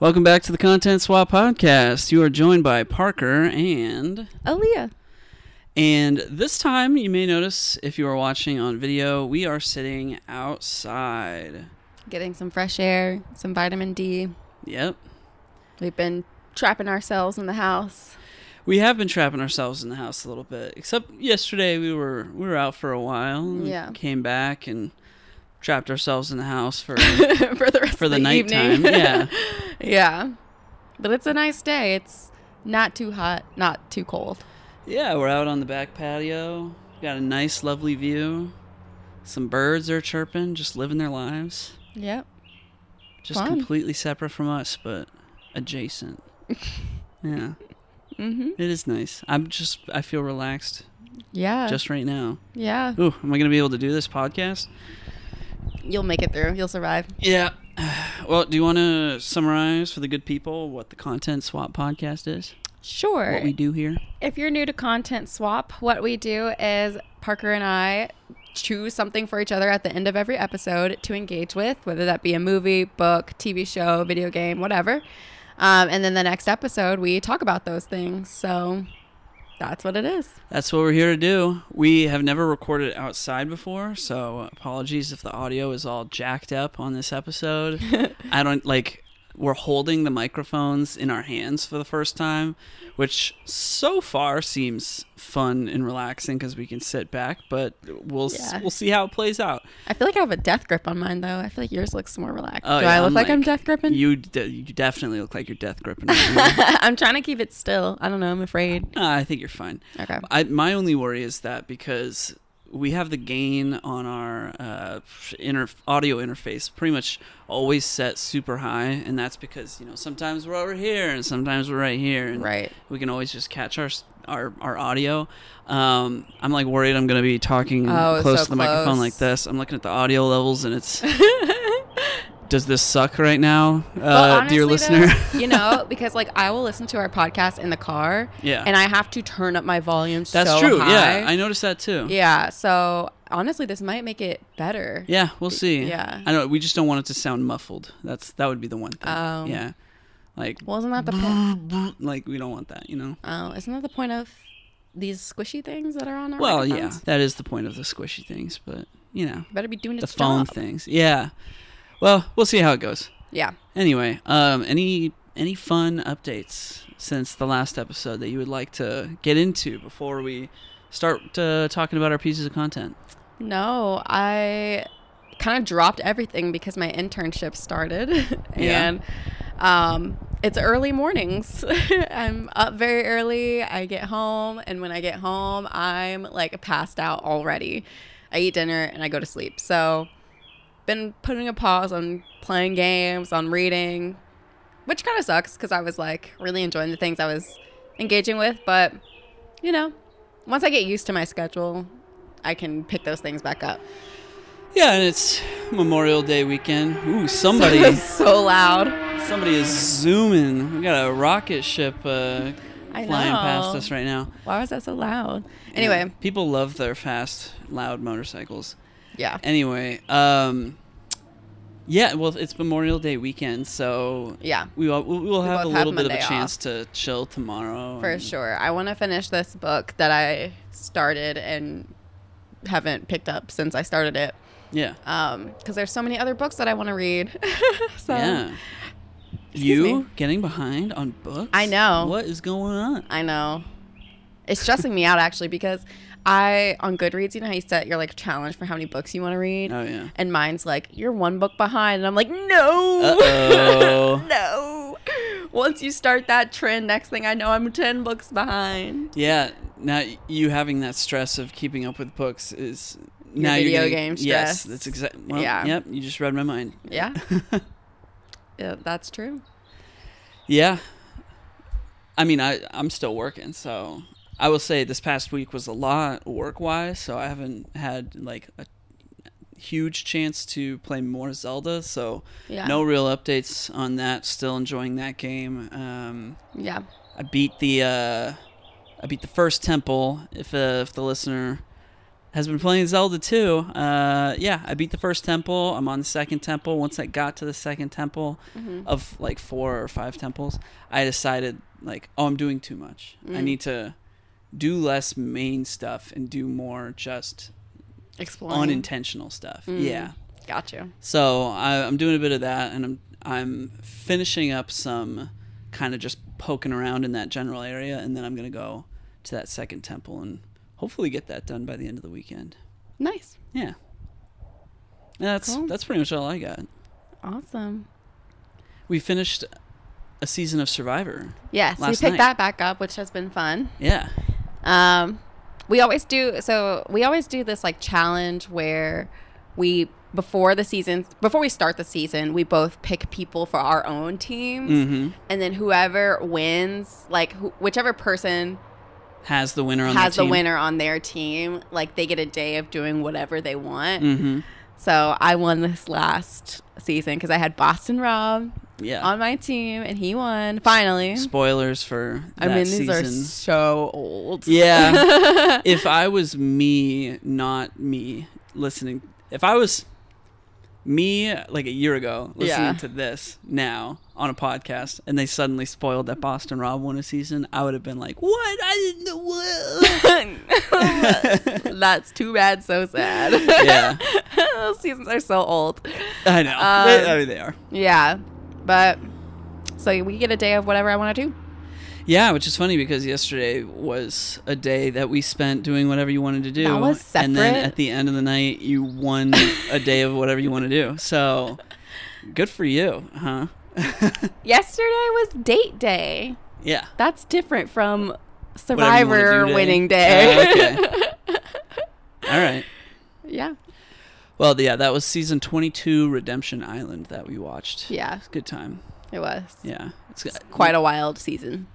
Welcome back to the Content Swap Podcast. You are joined by Parker and Aaliyah. and this time you may notice if you are watching on video, we are sitting outside. Getting some fresh air, some vitamin D. Yep. We've been trapping ourselves in the house. We have been trapping ourselves in the house a little bit. Except yesterday we were we were out for a while. and Yeah. Came back and trapped ourselves in the house for for the rest for of the, the, nighttime. Yeah. yeah. But it's a nice day. It's not too hot, not too cold. Yeah, we're out on the back patio. Got a nice lovely view. Some birds are chirping, just living their lives. Yep. Just Fun. completely separate from us, but adjacent. yeah. Mhm. It is nice. I'm just I feel relaxed Yeah. just right now. yeah. Ooh, am I gonna be able to do this podcast? You'll make it through. You'll survive. Yeah. Well, do you want to summarize for the good people what the Content Swap podcast is? Sure. What we do here? If you're new to Content Swap, what we do is Parker and I choose something for each other at the end of every episode to engage with, whether that be a movie, book, TV show, video game, whatever. Um, and then the next episode, we talk about those things. So that's what it is. That's what we're here to do. We have never recorded outside before, so apologies if the audio is all jacked up on this episode. I don't like we're holding the microphones in our hands for the first time, which so far seems fun and relaxing because we can sit back, but we'll s we'll see how it plays out. I feel like I have a death grip on mine, though. I feel like yours looks more relaxed. Oh, Do yeah, I look I'm like, I'm death gripping? You de- you definitely look like you're death gripping. right. I'm trying to keep it still. I don't know. I'm afraid. Ah, I think you're fine. Okay. I, my only worry is that because we have the gain on our uh, inter- audio interface pretty much always set super high, and that's because you know sometimes we're over here and sometimes we're right here, and Right. we can always just catch our our, our audio. Um, I'm like worried I'm gonna be talking Oh, close so to the microphone like this. I'm looking at the audio levels, and it's. Does this suck right now, uh, Well, dear listener? though, you know, because like I will listen to our podcast in the car, yeah, and I have to turn up my volume. that's so true. high. Yeah, I noticed that too. yeah. So honestly, this might make it better. Yeah, we'll see. Yeah. I know we just don't want it to sound muffled. That's that would be the one thing. Um, yeah. Like Well, isn't that the point? like we don't want that, you know. Oh, isn't that the point of these squishy things that are on our? Well, yeah, that is the point of the squishy things, but you know, better be doing the phone job. things. Yeah. Well, we'll see how it goes. Yeah. Anyway, um any any fun updates since the last episode that you would like to get into before we start uh, talking about our pieces of content? No, I kind of dropped everything because my internship started, Yeah. and um, it's early mornings. I'm up very early. I get home, and when I get home, I'm like passed out already. I eat dinner and I go to sleep. So, been putting a pause on playing games, on reading, which kind of sucks because I was like really enjoying the things I was engaging with. But you know, once I get used to my schedule, I can pick those things back up. Yeah, and it's Memorial Day weekend. Ooh, somebody is so loud. Somebody is zooming. We got a rocket ship uh, I flying past us right now. Why was that so loud? Anyway, Yeah, people love their fast, loud motorcycles. Yeah. Anyway, um, yeah, well, it's Memorial Day weekend, so Yeah, we will, we will have a little have bit of a chance off. to chill tomorrow. for sure. I want to finish this book that I started and haven't picked up since I started it. Yeah, Um, because there's so many other books that I want to read. so yeah. You me. getting behind on books? I know. What is going on? I know. It's stressing me out actually because I on Goodreads, you know how you set your like challenge for how many books you want to read, Oh yeah. and mine's like you're one book behind, and I'm like no, no. Once you start that trend, next thing I know, I'm ten books behind. Yeah, now you having that stress of keeping up with books is now video you're game Yes, that's exactly. Well, Yeah. Yep, you just read my mind. Yeah, yeah, that's true. Yeah. I mean, I I'm still working, so I will say this past week was a lot work wise, so I haven't had like a huge chance to play more Zelda. So Yeah, no real updates on that. Still enjoying that game. Um, yeah, I beat the uh, I beat the first temple. If uh, if the listener has been playing Zelda too. Uh, yeah, I beat the first temple. I'm on the second temple. Once I got to the second temple Mhm. of like four or five temples, I decided like, oh, I'm doing too much. I Mm. need to do less main stuff and do more just Exploring. unintentional stuff. Mm. Yeah. Got you. So I, I'm doing a bit of that, and I'm I'm finishing up some kind of just poking around in that general area, and then I'm gonna go to that second temple and hopefully get that done by the end of the weekend. Nice. Yeah. Yeah, that's Cool. that's pretty much all I got. Awesome. We finished a season of Survivor. Yes, we picked night. that back up, which has been fun. Yeah. Um, we always do so. We always do this like challenge where we before the season before we start the season we both pick people for our own teams Mm-hmm. and then whoever wins like who, whichever person Has the winner on has their the team. winner on their team like they get a day of doing whatever they want Mm-hmm. so i won this last season because i had boston rob Yeah. on my team and he won finally Spoilers for i that mean these are season. so old Yeah. if I was me, not me, listening, if I was me like a year ago listening Yeah. to this now on a podcast and they suddenly spoiled that Boston Rob won a season, I would have been like, what? I didn't know. What? That's too bad, so sad. Yeah. Those seasons are so old. I know. Um, They- I mean, they are. Yeah. But so we get a day of whatever I want to do. Yeah, which is funny because yesterday was a day that we spent doing whatever you wanted to do. That was separate. And then at the end of the night, you won a day of whatever you want to do. So good for you, huh? Yesterday was date day. yeah. That's different from survivor day. winning day. Uh, All right. yeah. Well, yeah, that was season 22 Redemption Island that we watched. Yeah, It's a good time. it was. Yeah. It's Quite a wild season.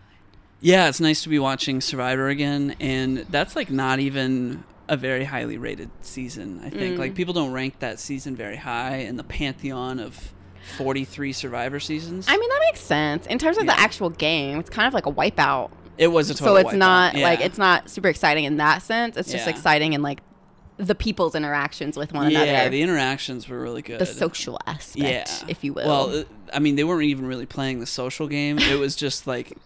Yeah, it's nice to be watching Survivor again, and that's like not even a very highly rated season. I think Mm. like people don't rank that season very high in the pantheon of 43 Survivor seasons. I mean, that makes sense. In terms of Yeah. the actual game, it's kind of like a wipeout. it was a total so it's wipeout. not Yeah. like it's not super exciting in that sense. It's just Yeah. exciting in like the people's interactions with one yeah, another. Yeah, the interactions were really good. the social aspect, yeah, if you will. Well, I mean, they weren't even really playing the social game. It was just like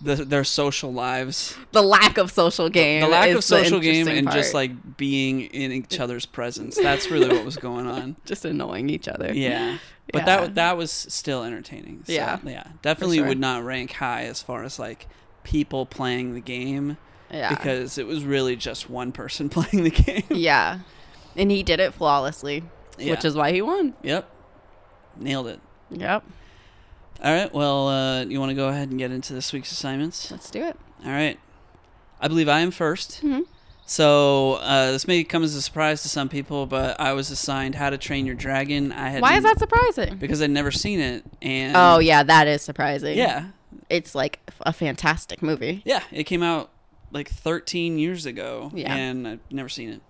the, their social lives, the lack of social game. the lack is of social game, and just like being in each other's presence. That's really what was going on. just annoying each other. Yeah. But Yeah. that that was still entertaining. So, Yeah, yeah. Definitely sure. would not rank high as far as like people playing the game yeah, because it was really just one person playing the game. yeah, and he did it flawlessly, Yeah. which is why he won. Yep. Nailed it. Yep, All right. Well, uh, you want to go ahead and get into this week's assignments? let's do it. All right. I believe I am 1st Mhm. So uh, this may come as a surprise to some people, but I was assigned How to Train Your Dragon. I had Why is that surprising? Because I'd never seen it, and Oh yeah, that is surprising. yeah, it's like a fantastic movie. Yeah, it came out like 13 years ago, Yeah. and I've never seen it.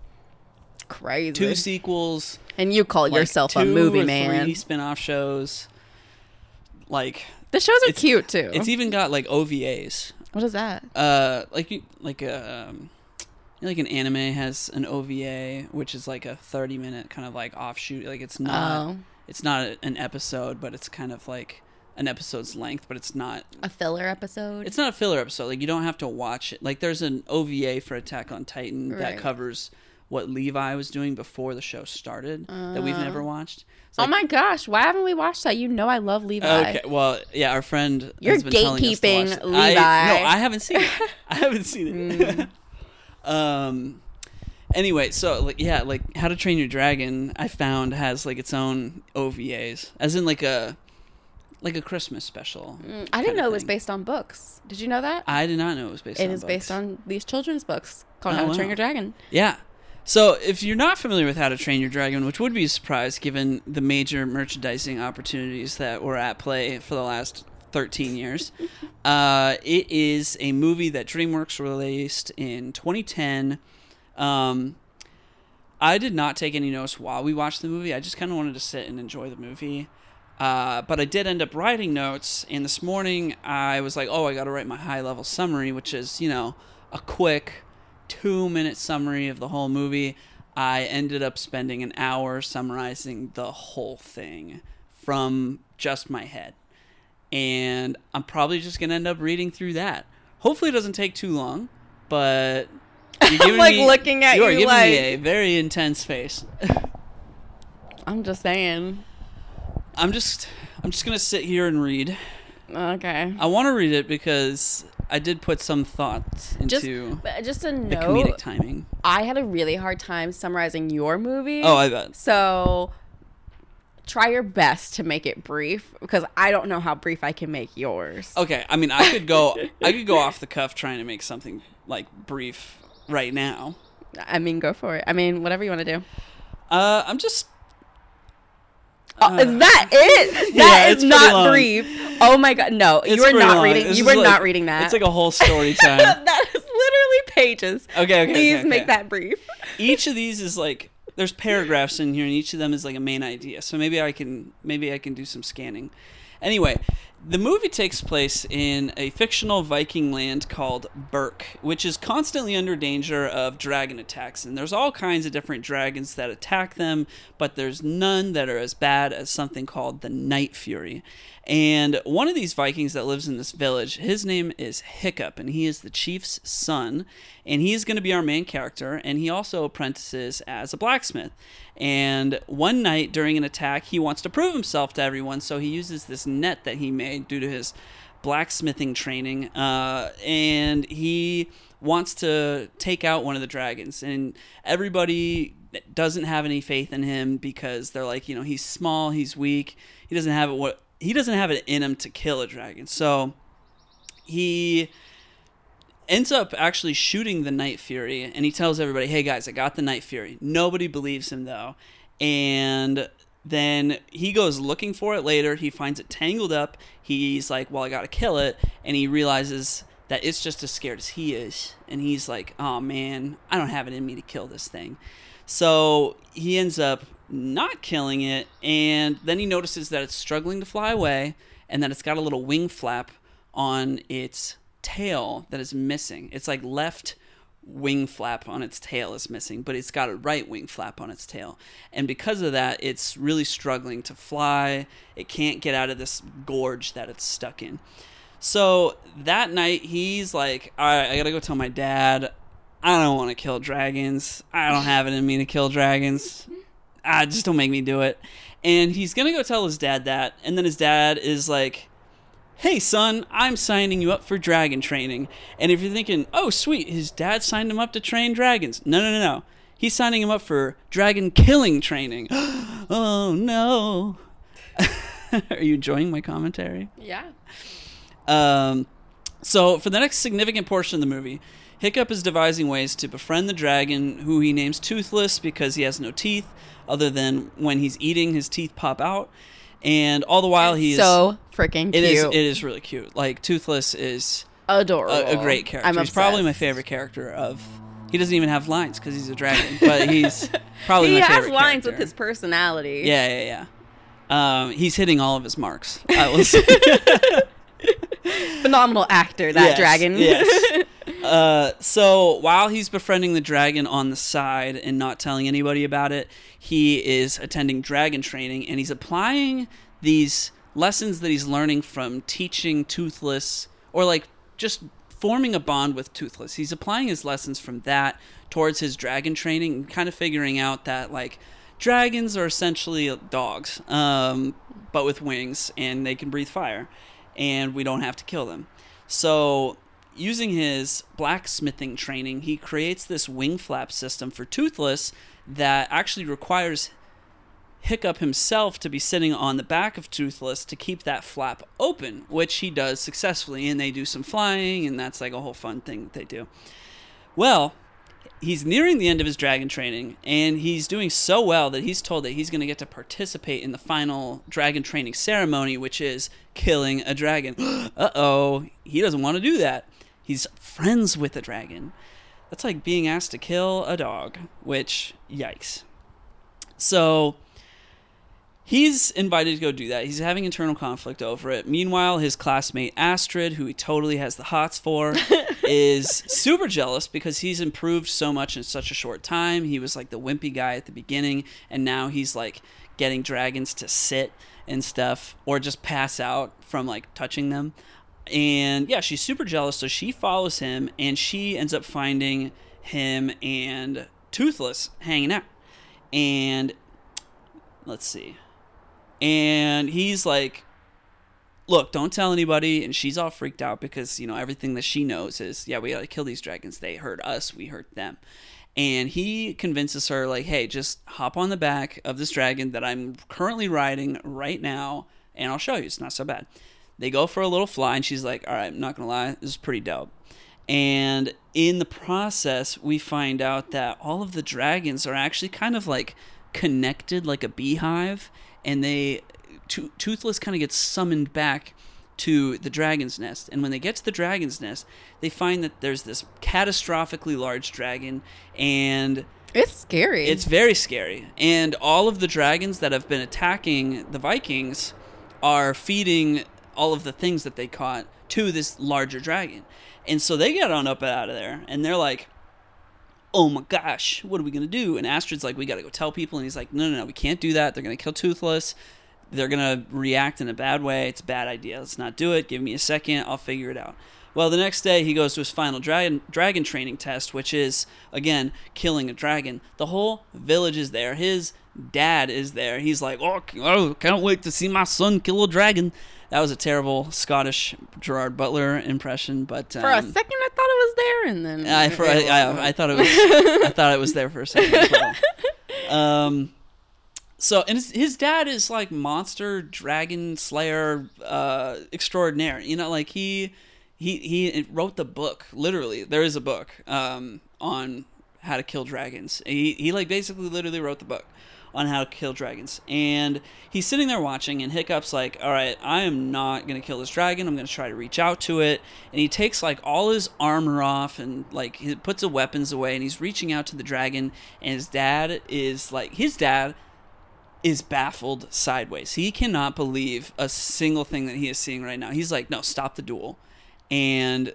Crazy. Two sequels, and you call like yourself a movie man. Three spin-off shows. Like The shows are cute too. it's even got like OVAs. what is that? Uh, like you- like a um, you know, like an anime has an OVA, which is like a 30 minute kind of like offshoot. Like it's not oh, it's not an episode, but it's kind of like an episode's length, but it's not a filler episode. It's not a filler episode. Like you don't have to watch it. Like there's an OVA for Attack on Titan that covers what Levi was doing before the show started that we've Uh. never watched. It's oh my gosh, why haven't we watched that? You know I love Levi. Okay, well, yeah, our friend You're has been telling us to gatekeeping watch. Levi. Mm. I, no, I haven't seen it. I haven't seen it. um. Anyway, so like yeah, like How to Train Your Dragon, I found has like its own OVAs, as in like a like a Christmas special. Mm, I didn't know it was based on books. Did you know that? I did not know it was based. It on is based on these children's books called Oh, How to Train wow. Your Dragon. Yeah. So, if you're not familiar with How to Train Your Dragon, which would be a surprise given the major merchandising opportunities that were at play for the last 13 years, uh, it is a movie that DreamWorks released in 2010. Um, I did not take any notes while we watched the movie. I just kind of wanted to sit and enjoy the movie. Uh, but I did end up writing notes, and this morning I was like, oh, I got to write my high level summary, which is, you know, a quick two minute summary of the whole movie. I ended up spending an hour summarizing the whole thing from just my head. And I'm probably just going to end up reading through that. Hopefully, it doesn't take too long, but. You're giving like me- looking at you are you giving like me a very intense face. I'm just saying. I'm just I'm just gonna sit here and read. Okay. I want to read it because I did put some thought Just, into but just a the comedic timing. I had a really hard time summarizing your movie. Oh, I bet. So try your best to make it brief because I don't know how brief I can make yours. Okay, I mean, I could go I could go off the cuff trying to make something like brief right now. I mean, go for it. I mean, whatever you want to do. Uh, I'm just Oh, is that it? Yeah, That it's is not long. brief. Oh my god, no! it's you are not long. reading. This You were like- not reading that. It's like a whole story time. that is literally pages. Okay, okay, Please okay, make that brief. each of these is like there's paragraphs in here and each of them is like a main idea so maybe i can maybe i can do some scanning anyway the movie takes place in a fictional viking land called Berk which is constantly under danger of dragon attacks and there's all kinds of different dragons that attack them but there's none that are as bad as something called the night fury and one of these Vikings that lives in this village, his name is Hiccup, and he is the chief's son. And he is going to be our main character, and he also apprentices as a blacksmith. And one night during an attack, he wants to prove himself to everyone, so he uses this net that he made due to his blacksmithing training, uh, and he wants to take out one of the dragons. And everybody doesn't have any faith in him because they're like, you know, he's small, he's weak, he doesn't have it what he doesn't have it in him to kill a dragon. So he ends up actually shooting the Night Fury, and he tells everybody, "Hey guys, I got the Night Fury." Nobody believes him though, and then he goes looking for it later. He finds it tangled up. He's like, "Well, I gotta kill it," and he realizes that it's just as scared as he is, and he's like, "Oh man, I don't have it in me to kill this thing." So he ends up not killing it, and then he notices that it's struggling to fly away, and that it's got a little wing flap on its tail that is missing. It's like left wing flap on its tail is missing, but it's got a right wing flap on its tail. And because of that, it's really struggling to fly. It can't get out of this gorge that it's stuck in. So that night, he's like, All right, I gotta go tell my dad. I don't want to kill dragons. I don't have it in me to kill dragons. Ah, just don't make me do it. And he's gonna go tell his dad that, and then his dad is like, "Hey, son, I'm signing you up for dragon training." And if you're thinking, "Oh, sweet, his dad signed him up to train dragons," no, no, no, no. He's signing him up for dragon killing training. oh no! Are you enjoying my commentary? Yeah. Um, so, for the next significant portion of the movie, Hiccup is devising ways to befriend the dragon, who he names Toothless because he has no teeth, other than when he's eating, his teeth pop out. And all the while, he is. so freaking It cute. is. It is really cute. Like Toothless is adorable. a, a great character. I'm he's probably my favorite character of. He doesn't even have lines because he's a dragon, but he's probably He has lines character. with his personality. Yeah, yeah, yeah. Um, he's hitting all of his marks. I will say. Phenomenal actor, that Yes, dragon. yes. Uh, so while he's befriending the dragon on the side and not telling anybody about it, he is attending dragon training and he's applying these lessons that he's learning from teaching Toothless or like just forming a bond with Toothless. He's applying his lessons from that towards his dragon training and kind of figuring out that like dragons are essentially dogs, um, but with wings and they can breathe fire, and we don't have to kill them. So, using his blacksmithing training, he creates this wing flap system for Toothless that actually requires Hiccup himself to be sitting on the back of Toothless to keep that flap open, which he does successfully, and they do some flying, and that's like a whole fun thing that they do. Well, he's nearing the end of his dragon training, and he's doing so well that he's told that he's going to get to participate in the final dragon training ceremony, which is killing a dragon. uh oh, he doesn't want to do that. He's friends with the dragon. That's like being asked to kill a dog, which, yikes. So he's invited to go do that. He's having internal conflict over it. Meanwhile, his classmate Astrid, who he totally has the hots for, is super jealous because he's improved so much in such a short time. He was like the wimpy guy at the beginning, and now he's like getting dragons to sit and stuff or just pass out from like touching them. And yeah, she's super jealous, so she follows him and she ends up finding him and Toothless hanging out. And let's see and he's like look don't tell anybody. And she's all freaked out because you know everything that she knows is yeah we gotta kill these dragons. They hurt us. We hurt them. And he convinces her like hey just hop on the back of this dragon that i'm currently riding right now and i'll show you. It's not so bad. They go for a little fly and she's like all right i'm not gonna lie. This is pretty dope. And in the process we find out that all of the dragons are actually kind of like connected like a beehive and they to- toothless kind of gets summoned back to the dragon's nest and when they get to the dragon's nest they find that there's this catastrophically large dragon and It's scary. it's very scary and all of the dragons that have been attacking the vikings are feeding all of the things that they caught to this larger dragon and so they get on up and out of there and they're like oh my gosh, what are we gonna do? And Astrid's like, we gotta go tell people, and he's like, no, no, no, we can't do that. They're gonna kill Toothless. They're gonna react in a bad way. It's a bad idea. Let's not do it. Give me a second. I'll figure it out. Well, the next day he goes to his final dragon dragon training test, which is again killing a dragon. The whole village is there. His dad is there. He's like, oh, oh can't wait to see my son kill a dragon. That was a terrible Scottish Gerard Butler impression, but um, For a second, I thought it was there, and then I, for, I. I, I thought it was I thought it was there for a second well. Um, so and his, his dad is like monster dragon slayer uh, extraordinaire. You know, like he he he wrote the book. Literally, there is a book um, on how to kill dragons. He he like basically literally wrote the book on how to kill dragons. And he's sitting there watching, and Hiccup's like, All right, I am not going to kill this dragon. I'm going to try to reach out to it. And he takes like all his armor off and like he puts the weapons away, and he's reaching out to the dragon. And his dad is like, his dad is baffled sideways. He cannot believe a single thing that he is seeing right now. He's like, No, stop the duel. And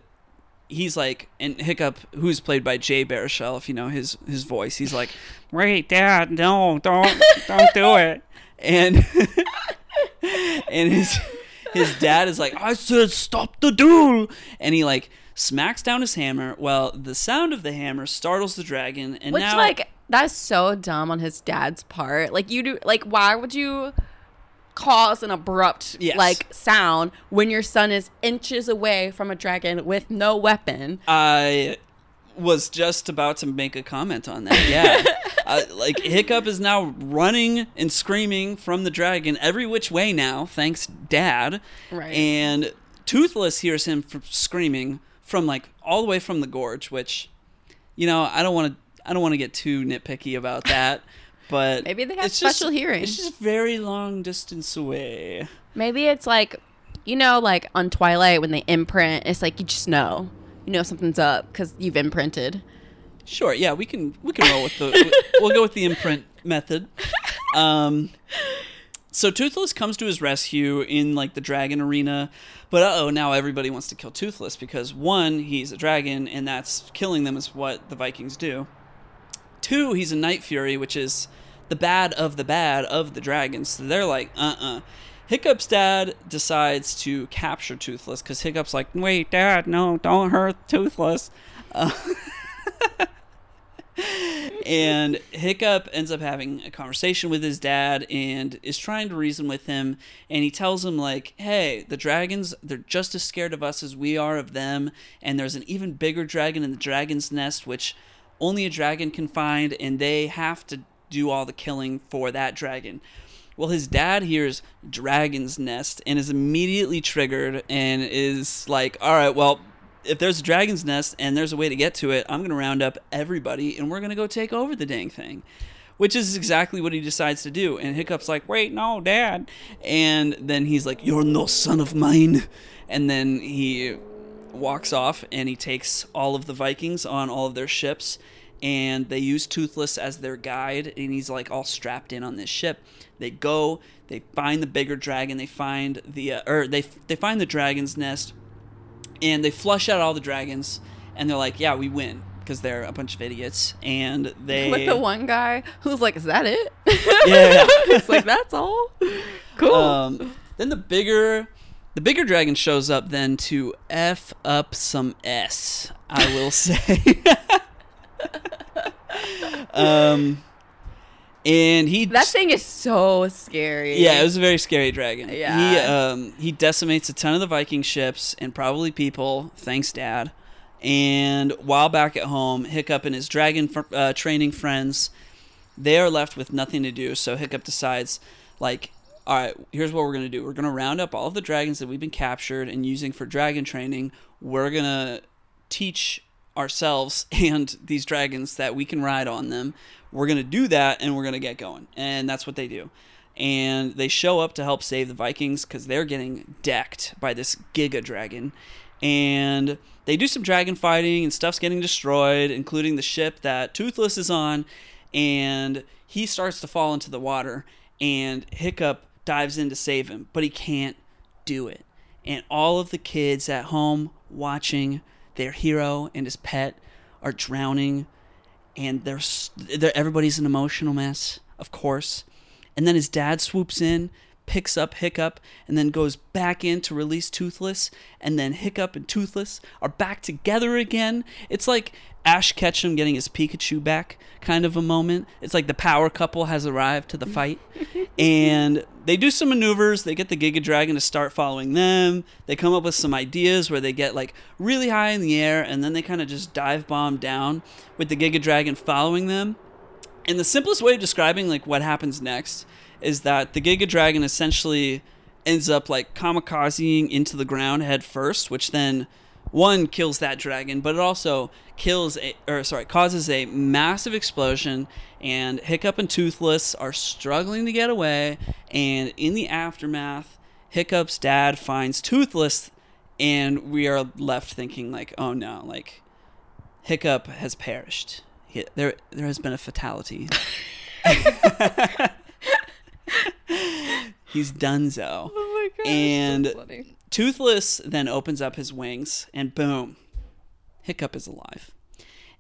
he's like, and Hiccup, who's played by Jay Baruchel, if you know his his voice, he's like, "Wait, Dad, no, don't, don't do it." And and his his dad is like, "I said stop the duel," and he like smacks down his hammer. Well, the sound of the hammer startles the dragon, and Which now like that's so dumb on his dad's part. Like you do like why would you cause an abrupt Yes. like sound when your son is inches away from a dragon with no weapon? I was just about to make a comment on that. Yeah. uh, like Hiccup is now running and screaming from the dragon every which way now, thanks dad. Right. And Toothless hears him screaming from like all the way from the gorge, which you know, I don't want to I don't want to get too nitpicky about that, but Maybe they have it's just- special hearing. It's just very long distance away. Maybe it's like you know like on Twilight when they imprint, it's like you just know. You know something's up because you've imprinted. Sure, yeah, we can we can roll with the we'll go with the imprint method. Um, so Toothless comes to his rescue in like the dragon arena, but uh oh, now everybody wants to kill Toothless because one, he's a dragon, and that's killing them is what the Vikings do. Two, he's a Night Fury, which is the bad of the bad of the dragons. So they're like, uh uh Hiccup's dad decides to capture Toothless because Hiccup's like, wait, dad, no, don't hurt Toothless. Uh, and Hiccup ends up having a conversation with his dad and is trying to reason with him. And he tells him, like, hey, the dragons, they're just as scared of us as we are of them. And there's an even bigger dragon in the dragon's nest, which only a dragon can find. And they have to do all the killing for that dragon. Well, his dad hears Dragon's Nest and is immediately triggered and is like, all right, well, if there's a dragon's nest and there's a way to get to it, I'm going to round up everybody and we're going to go take over the dang thing. Which is exactly what he decides to do. And Hiccup's like, wait, no, dad. And then he's like, you're no son of mine. And then he walks off and he takes all of the Vikings on all of their ships. And they use Toothless as their guide, and he's like all strapped in on this ship. They go, they find the bigger dragon, they find the uh, or they they find the dragon's nest, and they flush out all the dragons, and they're like, yeah, we win because they're a bunch of idiots, and they With the one guy who's like, "Is that it?" Yeah. it's like that's all. Cool. Um, then the bigger, the bigger dragon shows up then to f up some s. I will say. um, and he that thing is so scary. yeah, it was a very scary dragon. Yeah, He um he decimates a ton of the Viking ships and probably people. Thanks, Dad. And while back at home, Hiccup and his dragon fr- uh, training friends, they are left with nothing to do. So Hiccup decides, like, all right, here's what we're gonna do. We're gonna round up all of the dragons that we've been captured and using for dragon training. We're gonna teach ourselves and these dragons that we can ride on them. We're going to do that and we're going to get going. And that's what they do. And they show up to help save the Vikings because they're getting decked by this Giga Dragon. And they do some dragon fighting and stuff's getting destroyed, including the ship that Toothless is on. And he starts to fall into the water. And Hiccup dives in to save him, but he can't do it. And all of the kids at home watching their hero and his pet are drowning and they're, they're everybody's an emotional mess of course. And then his dad swoops in picks up hiccup and then goes back in to release toothless and then hiccup and toothless are back together again. It's like ash ketchum getting his pikachu back kind of a moment. It's like the power couple has arrived to the fight. And they do some maneuvers. They get the giga dragon to start following them. They come up with some ideas where they get like really high in the air and then they kind of just dive bomb down with the giga dragon following them. And the simplest way of describing like what happens next is that the Giga Dragon essentially ends up like kamikazing into the ground head first, which then one kills that dragon, but it also kills a or sorry causes a massive explosion. And Hiccup and Toothless are struggling to get away, and in the aftermath, Hiccup's dad finds Toothless, and we are left thinking like, oh no, like Hiccup has perished. He, there, there has been a fatality. He's donezo. oh my god. And- funny. Toothless then opens up his wings, and boom, Hiccup is alive.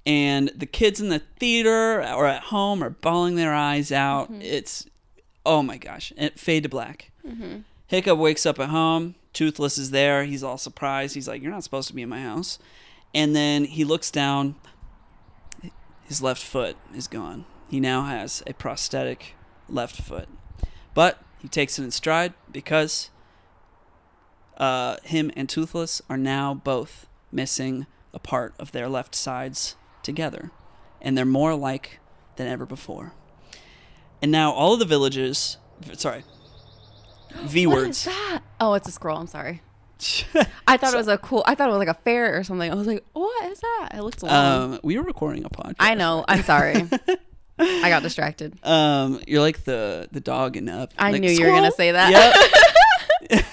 And the kids in the theater or at home are bawling their eyes out. Mm-hmm. It's, oh my gosh, it fade to black. Mm-hmm. Hiccup wakes up at home. Toothless is there. He's all surprised. He's like, You're not supposed to be in my house. And then he looks down. His left foot is gone. He now has a prosthetic left foot. But he takes it in stride because uh, him and Toothless are now both missing a part of their left sides together. And they're more alike than ever before. And now all of the villages, sorry, V What is words. that? Oh, it's a scroll. I'm sorry. I thought it was a cool. I thought it was like a fair or something. I was like, what is that? It looks long. um, we were recording a podcast. I know. I'm sorry. I got distracted. Um, you're like the the dog in Up. I Like, knew you were gonna say that. Yep.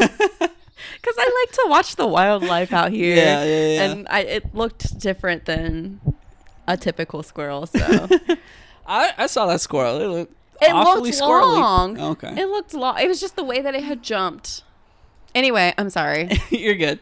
Because I like to watch the wildlife out here. Yeah, yeah, yeah. And I, it looked different than a typical squirrel. So I, I saw that squirrel. It looked it awfully looked squirrely. long. Okay. It looked long. It was just the way that it had jumped. Anyway, I'm sorry. You're good.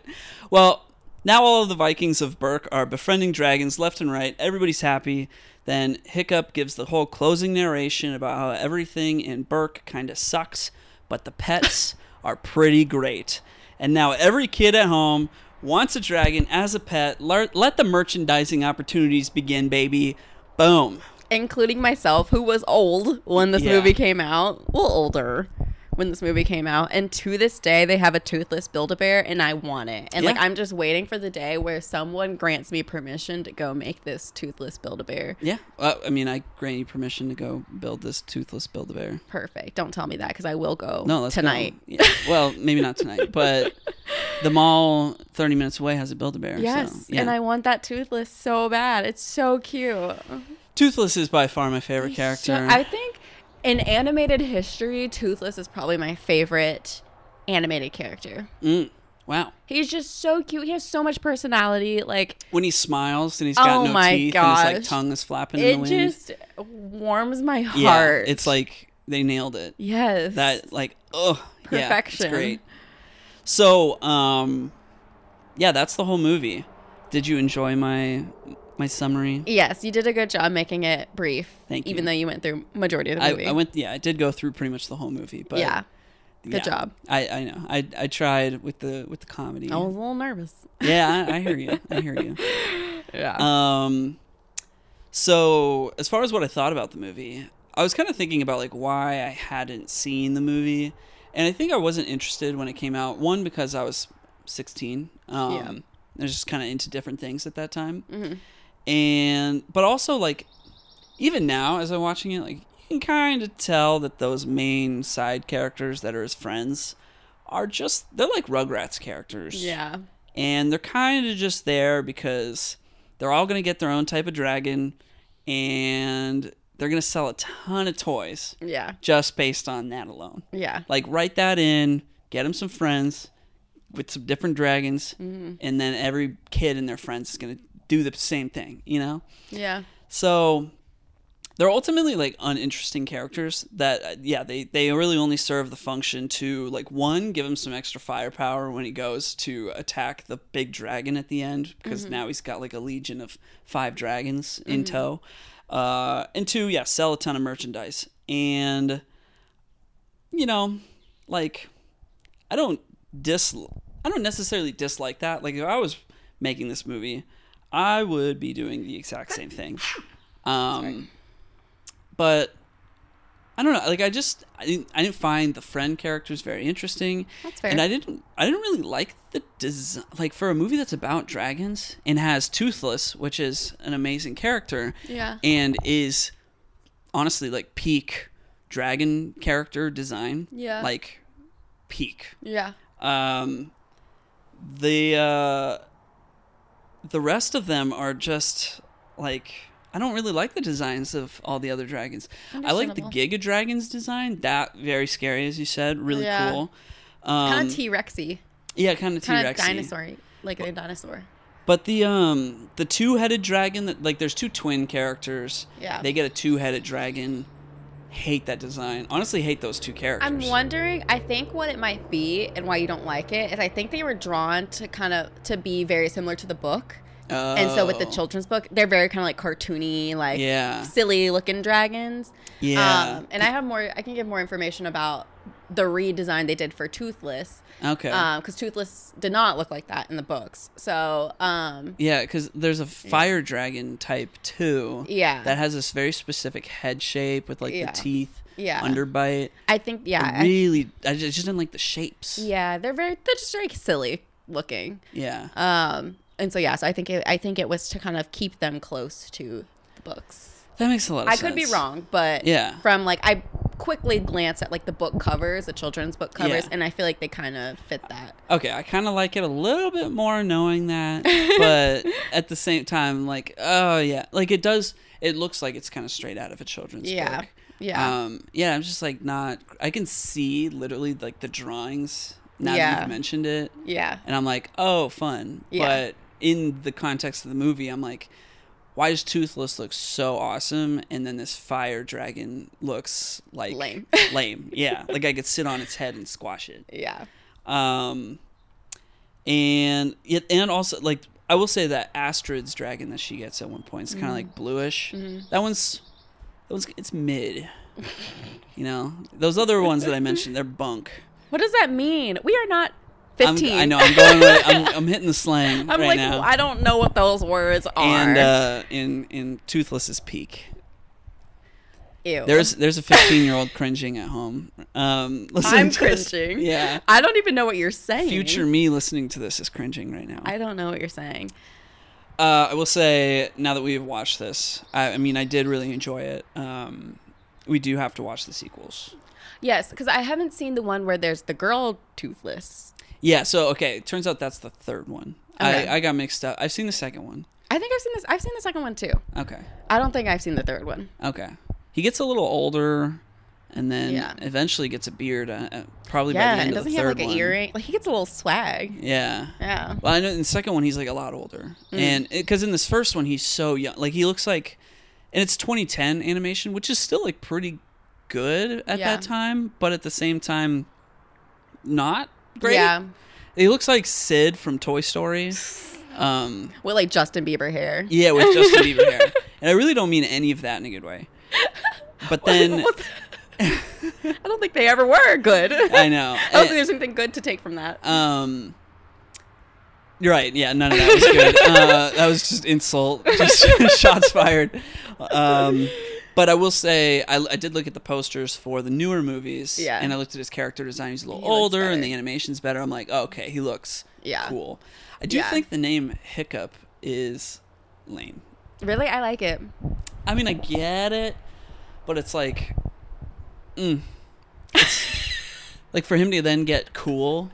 Well, now all of the Vikings of Berk are befriending dragons left and right. Everybody's happy. Then Hiccup gives the whole closing narration about how everything in Berk kind of sucks, but the pets are pretty great. And now every kid at home wants a dragon as a pet. Let, the merchandising opportunities begin, baby. Boom. Including myself, who was old when this Yeah. movie came out. Well, older when this movie came out. And to this day, they have a toothless Build a Bear, and I want it. And like, I'm just waiting for the day where someone grants me permission to go make this toothless Build a Bear. Yeah. Uh, I mean, I grant you permission to go build this toothless Build a Bear. Perfect. Don't tell me that because I will go No, let's go. tonight. Yeah. Well, maybe not tonight, but the mall 30 minutes away has a Build a Bear. Yes, so, yeah. and I want that toothless so bad. It's so cute. Toothless is by far my favorite character. I think in animated history, Toothless is probably my favorite animated character. Mm. Wow. He's just so cute. He has so much personality. Like When he smiles and he's got Oh no my teeth and his like tongue is flapping in it the wind. just warms my heart. yeah, it's like they nailed it. yes, That like oh yeah, Perfection. it's great. So um, yeah, that's the whole movie. Did you enjoy my my summary? Yes, you did a good job making it brief. Thank you. Even though you went through majority of the I, movie. I went yeah, I did go through pretty much the whole movie, but yeah, good job. I I know I I tried with the with the comedy. I was a little nervous. Yeah, I, I hear you. I hear you. Yeah. Um, so as far as what I thought about the movie, I was kind of thinking about like why I hadn't seen the movie, and I think I wasn't interested when it came out. One because I was sixteen. Um, Yeah. I was just kind of into different things at that time, Mhm. And but also like even now as I'm watching it, like you can kind of tell that those main side characters that are his friends are just they're like Rugrats characters yeah. and they're kind of just there because they're all going to get their own type of dragon and they're going to sell a ton of toys Yeah. just based on that alone Yeah. like write that in get them some friends with some different dragons mm-hmm. and then every kid and their friends is going to do the same thing you know? Yeah. so they're ultimately like uninteresting characters that uh, yeah they they really only serve the function to like one give him some extra firepower when he goes to attack the big dragon at the end because now he's got like a legion of five dragons in tow. Uh and two yeah sell a ton of merchandise. And you know like i don't dis i don't necessarily dislike that. Like if i was making this movie i would be doing the exact same thing um but I don't know. Like I just I didn't I didn't find the friend characters very interesting. That's fair. And I didn't I didn't really like the design. Like for a movie that's about dragons and has Toothless, which is an amazing character, Yeah. and is honestly like peak dragon character design. Yeah. Like peak. Yeah. Um, the uh, the rest of them are just like I don't really like the designs of all the other dragons. I like the. Giga Dragons design. That very scary, as you said, really Yeah. cool. Um, Kind of T Rexy. yeah, kind of T of dinosaur. Like a dinosaur. But the um the two headed dragon that like there's two twin characters. Yeah. They get a two headed dragon. Hate that design. Honestly, hate those two characters. I'm wondering. I think what it might be and why you don't like it is I think they were drawn to kind of to be very similar to the book, Oh. and so with the Oh. children's book, they're very kind of like cartoony, like Yeah. silly looking dragons. Yeah. Um, and I have more. I can give more information about the redesign they did for Toothless, okay. because Toothless did not look like that in the books. So, um, Yeah, because there's a fire dragon type too. Yeah. That has this very specific head shape with like Yeah. the teeth, Yeah. underbite. I think yeah, I I- really, I just, just didn't like the shapes. yeah, they're very they're just very silly looking. Yeah. Um, and so yeah, so I think it, I think it was to kind of keep them close to the books. that makes a lot of I sense. could be wrong, but Yeah. from like I quickly glance at like the book covers, the children's book covers, Yeah. and I feel like they kind of fit that. Okay, I kind of like it a little bit more knowing that, but at the same time, like, oh yeah, like it does. It looks like it's kind of straight out of a children's Yeah. book. Yeah. Um, yeah, I'm just like not. I can see literally like the drawings now that you've mentioned it. yeah. and I'm like, oh, fun. Yeah. But in the context of the movie, I'm like, why does Toothless look so awesome, and then this fire dragon looks like Lame. lame. Yeah, like I could sit on its head and squash it. Yeah. Um, and it, and also like I will say that Astrid's dragon that she gets at one point is kind of like bluish. That one's that one's it's mid. you know, those other ones that I mentioned, they're bunk. What does that mean? We are not I'm, 15. I know I'm going. Right, I'm, I'm hitting the slang I'm right like, now. I don't know what those words are. and uh, in in Toothless's peak, Ew. there's there's a 15 year old cringing at home. Um, listening I'm to this. cringing. Yeah, I don't even know what you're saying. future me listening to this is cringing right now. I don't know what you're saying. Uh, I will say now that we've watched this, I, I mean I did really enjoy it. Um, we do have to watch the sequels. Yes, because I haven't seen the one where there's the girl toothless. Yeah. So okay, it turns out that's the third one. Okay. I, I got mixed up. I've seen the second one. I think I've seen this. I've seen the second one too. Okay. I don't think I've seen the third one. Okay. He gets a little older. and then Yeah. eventually gets a beard. Uh, uh, probably by the Yeah, end and of doesn't the he have third like an one. earring? Like he gets a little swag. Yeah. Yeah. Well, I know in the second one he's like a lot older, Mm. and because in this first one he's so young, like he looks like, and it's 2010 animation, which is still like pretty good at Yeah. that time, but at the same time, not great. Yeah. he looks like Sid from Toy Story. Um, With like Justin Bieber hair. yeah, with Justin Bieber hair, and I really don't mean any of that in a good way. But then I don't think they ever were good. I know. I don't think there's anything good to take from that. Um, you're right. Yeah, none of that was good. uh, that was just insult, just shots fired. Um, but I will say, I, I did look at the posters for the newer movies. Yeah. And I looked at his character design. He's a little He older, and the animation's better. I'm like, oh, okay, he looks Yeah. cool. I do Yeah. think the name Hiccup is lame. Really, I like it. I mean, I get it, but it's like, mm, It's- like for him to then get cool,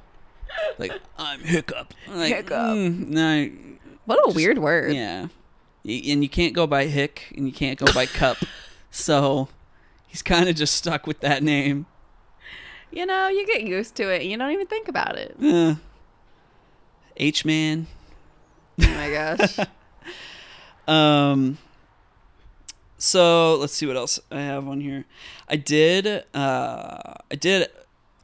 like I'm Hiccup. Like, Hiccup. mm, no, What a Just- weird word. yeah, and you can't go by Hick, and you can't go by Cup, so he's kind of just stuck with that name. You know, you get used to it and you don't even think about it. Uh, H man. Oh my gosh. Um. So let's see what else I have on here. I did. Uh, I did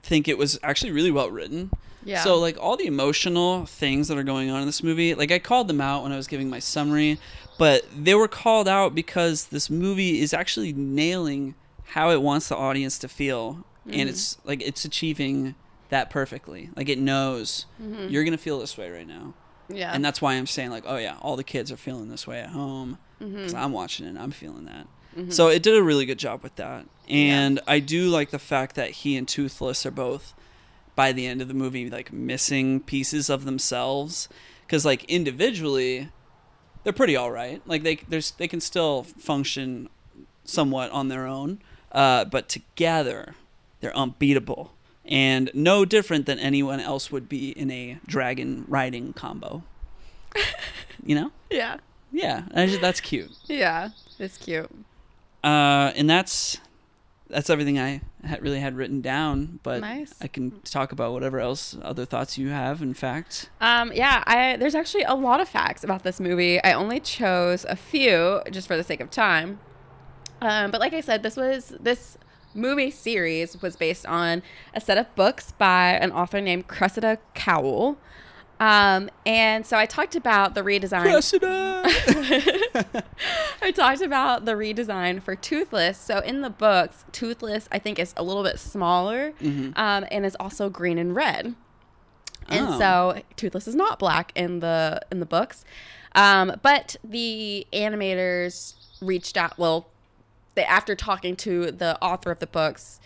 think it was actually really well written. Yeah. So like all the emotional things that are going on in this movie, like I called them out when I was giving my summary, but they were called out because this movie is actually nailing how it wants the audience to feel, and mm-hmm. it's like it's achieving that perfectly. Like it knows mm-hmm. you're gonna feel this way right now. Yeah. and that's why I'm saying like, oh yeah, all the kids are feeling this way at home. Mm-hmm. because I'm watching it, and I'm feeling that. Mm-hmm. So it did a really good job with that, and I do like the fact that he and Toothless are both by the end of the movie like missing pieces of themselves. Because like individually they're pretty all right like they there's they can still function somewhat on their own uh, but together they're unbeatable and no different than anyone else would be in a dragon riding combo you know yeah. yeah just- that's cute Yeah. It's cute. uh, and that's that's everything I had really had written down. But Nice. I can talk about whatever else other thoughts you have. In fact, Um, yeah, I there's actually a lot of facts about this movie. I only chose a few just for the sake of time. Um, but like I said, this was this movie series was based on a set of books by an author named Cressida Cowell. Um, and so I talked about the redesign. Cressida. I talked about the redesign for Toothless. So in the books, Toothless I think is a little bit smaller, Mm-hmm. um, and is also green and red. And Oh. so Toothless is not black in the in the books, um, but the animators reached out. Well, they after talking to the author of the books,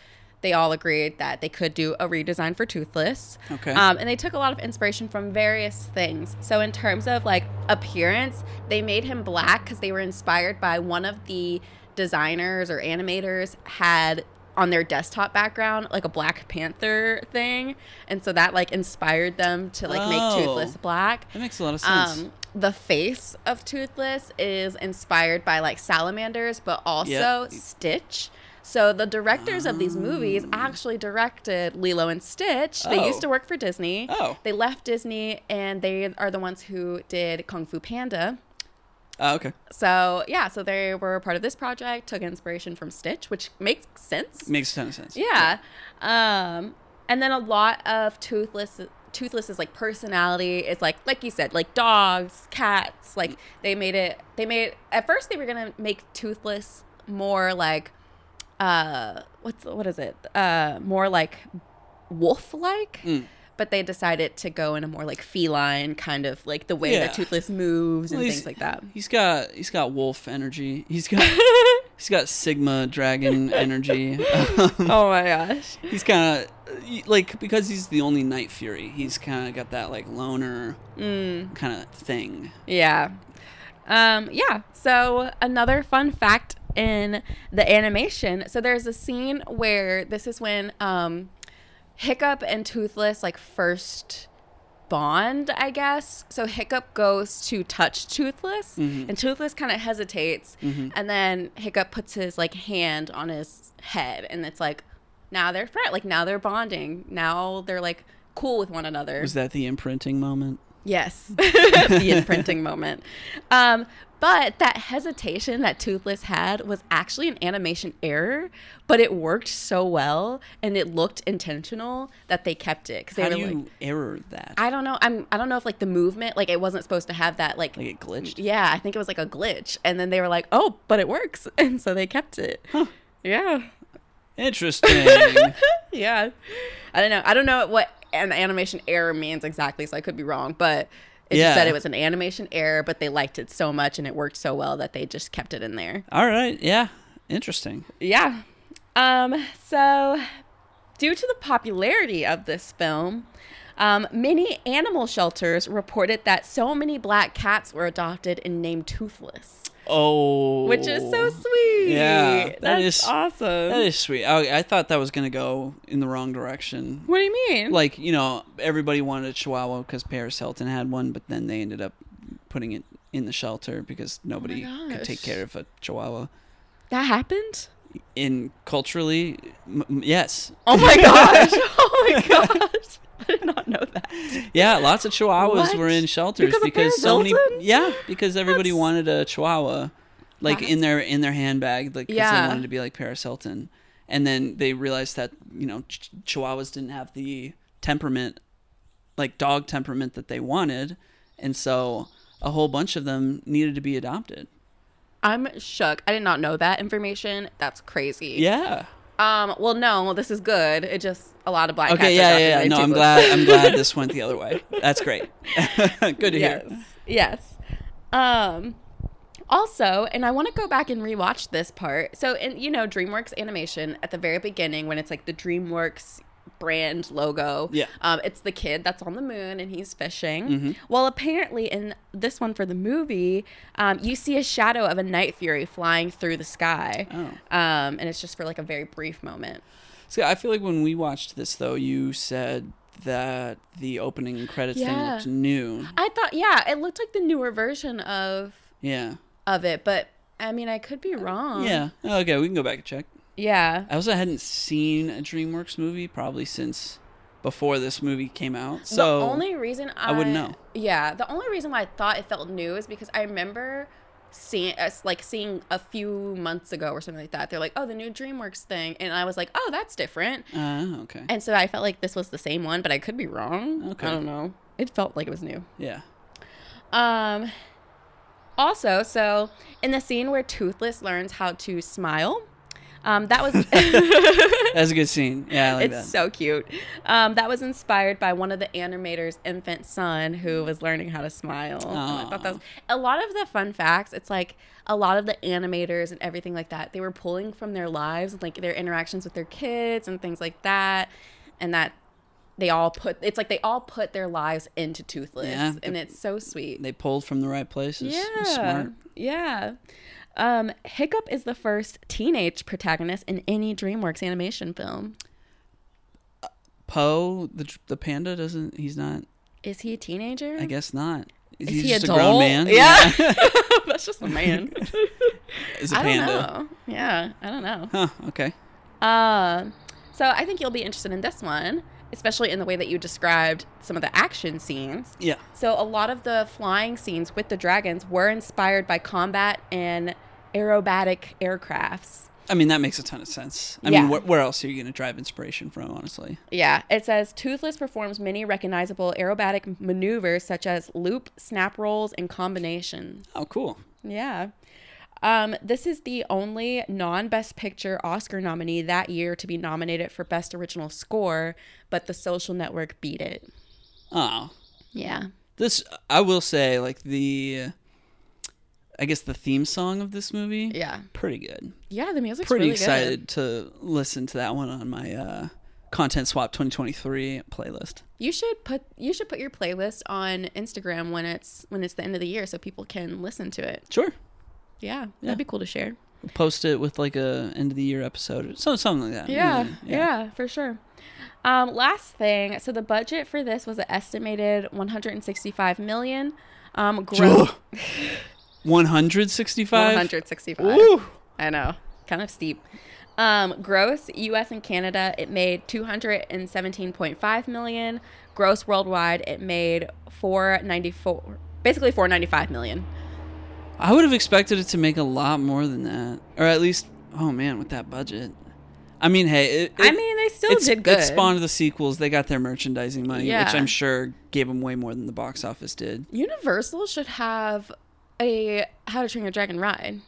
they all agreed that they could do a redesign for Toothless. Okay. Um, and they took a lot of inspiration from various things. So in terms of like appearance, they made him black because they were inspired by one of the designers or animators had on their desktop background like a Black Panther thing, and so that like inspired them to like Oh. make Toothless black. that makes a lot of sense. Um, the face of Toothless is inspired by like salamanders, but also Yep. Stitch. So the directors of these movies ah. actually directed Lilo and Stitch. They Oh. used to oh. work for Disney. Oh. They left Disney and they are the ones who did Kung Fu Panda. oh, okay. So yeah, so they were part of this project, took inspiration from Stitch, which makes sense. Makes a ton of sense. Yeah. Um, and then a lot of toothless toothless's like personality is like like you said like dogs cats like mm. they made it they made at first they were gonna make toothless more like uh what's what is it uh more like wolf like Mm. but they decided to go in a more like feline kind of like the way Yeah. that toothless moves and Well, things like that He's got he's got wolf energy. He's got he's got sigma dragon energy. Um, oh my gosh he's kind of like because he's the only night fury. He's kind of got that like loner mm. kind of thing. Yeah. Um, yeah. So another fun fact in the animation. So there's a scene where this is when um, Hiccup and Toothless like first bond, I guess. So Hiccup goes to touch Toothless, Mm-hmm. and Toothless kind of hesitates, and then Hiccup puts his like hand on his head, and it's like now they're friends. Like now they're bonding. Now they're like cool with one another. Was that the imprinting moment? Yes, the imprinting moment. Um, but that hesitation that Toothless had was actually an animation error, but it worked so well and it looked intentional that they kept it because they How do you like, error that? I don't know, I'm I don't know if like the movement like it wasn't supposed to have that like. like it glitched? yeah, I think it was like a glitch, and then they were like, "Oh, but it works," and so they kept it. Yeah, Interesting. yeah. I don't know. I don't know what an animation error means exactly, so I could be wrong, but it Yeah. just said it was an animation error, but they liked it so much and it worked so well that they just kept it in there. All right. Yeah. Interesting. Yeah. Um, so due to the popularity of this film, um, many animal shelters reported that so many black cats were adopted and named Toothless, Oh. which is so sweet. Yeah, that That's is- awesome. That is sweet. I, I thought that was gonna go in the wrong direction. what do you mean? Like you know, everybody wanted a Chihuahua because Paris Hilton had one, but then they ended up putting it in the shelter because nobody oh could take care of a Chihuahua. that happened? In culturally, m- yes, Oh my gosh. Oh my gosh. I did not know that. yeah, lots of Chihuahuas What? were in shelters Because because so many. Yeah, because everybody That's- wanted a Chihuahua, like in their in their handbag, like Yeah. they wanted to be like Paris Hilton, and then they realized that you know ch- Chihuahuas didn't have the temperament, like dog temperament that they wanted, and so a whole bunch of them needed to be adopted. I'm shook. I did not know that information. That's crazy. Yeah. Um, well no, this is good. It just a lot of black. Okay. Yeah. Yeah. yeah. No, I'm glad. I'm glad this went the other way. That's great. Good to yes. hear. Yes. Um also, and I want to go back and rewatch this part. So in you know, DreamWorks animation at the very beginning when it's like the DreamWorks brand logo. Yeah. Um, it's the kid that's on the moon and he's fishing. Mm-hmm. Well, apparently in this one for the movie, um, you see a shadow of a night fury flying through the sky. Oh. Um, and it's just for like a very brief moment. See, I feel like when we watched this, though, you said that the opening credits thing looked new. I thought, yeah, it looked like the newer version of Yeah. of it, but I mean, I could be wrong. Yeah. Okay, we can go back and check. Yeah. I also hadn't seen a DreamWorks movie probably since before this movie came out. So the only reason I, wouldn't know. Yeah, the only reason why I thought it felt new is because I remember seeing like seeing a few months ago or something like that. They're like, "Oh, the new DreamWorks thing," and I was like, "Oh, that's different." Uh, okay. And so I felt like this was the same one, but I could be wrong. Okay. I don't know. It felt like it was new. Yeah. Um. Also, so in the scene where Toothless learns how to smile, um, that was That's a good scene. Yeah, I like it's that. so cute. Um, that was inspired by one of the animator's infant son who was learning how to smile. I thought that was a lot of the fun facts. It's like a lot of the animators and everything like that. They were pulling from their lives, like their interactions with their kids and things like that, and that they all put. It's like they all put their lives into Toothless, Yeah, and it's so sweet. they pulled from the right places. Yeah. Smart. Yeah. Um, Hiccup is the first teenage protagonist in any DreamWorks animation film. Po, the the panda, doesn't. He's not. Is he a teenager? I guess not. Is, Is he, he just adult? a grown man? Yeah. That's just a man. Is a panda. Yeah, I don't know. Huh. Okay. Uh, so I think you'll be interested in this one, especially in the way that you described some of the action scenes. Yeah. So a lot of the flying scenes with the dragons were inspired by combat and aerobatic aircrafts. I mean, that makes a ton of sense. I Yeah. mean, wh- where else are you going to drive inspiration from, honestly? Yeah, it says Toothless performs many recognizable aerobatic maneuvers such as loop, snap rolls, and combination. Oh, cool. Yeah. Um, this is the only non Best Picture Oscar nominee that year to be nominated for Best Original Score, but The Social Network beat it. Oh, Yeah. this I will say, like the, I guess the theme song of this movie, Yeah. pretty good. Yeah, the music's Pretty really excited to listen to that one on my uh, Content Swap 2023 playlist. You should put you should put your playlist on Instagram when it's when it's the end of the year so people can listen to it. Sure. Yeah, Yeah. that'd be cool to share. We'll post it with like a end of the year episode, so something like that. Yeah, yeah, for sure. Um, last thing, so the budget for this was an estimated 165 million. Um, gross One hundred sixty-five. 165. Ooh. I know, kind of steep. Um, gross U.S. and Canada, it made 217.5 million. Gross worldwide, it made 494, basically 495 million. I would have expected it to make a lot more than that, or at least, oh man, with that budget. I mean, hey, it, I mean, they still did good. It spawned the sequels. They got their merchandising money, which I'm sure gave them way more than the box office did. Universal should have a How to Train Your Dragon ride.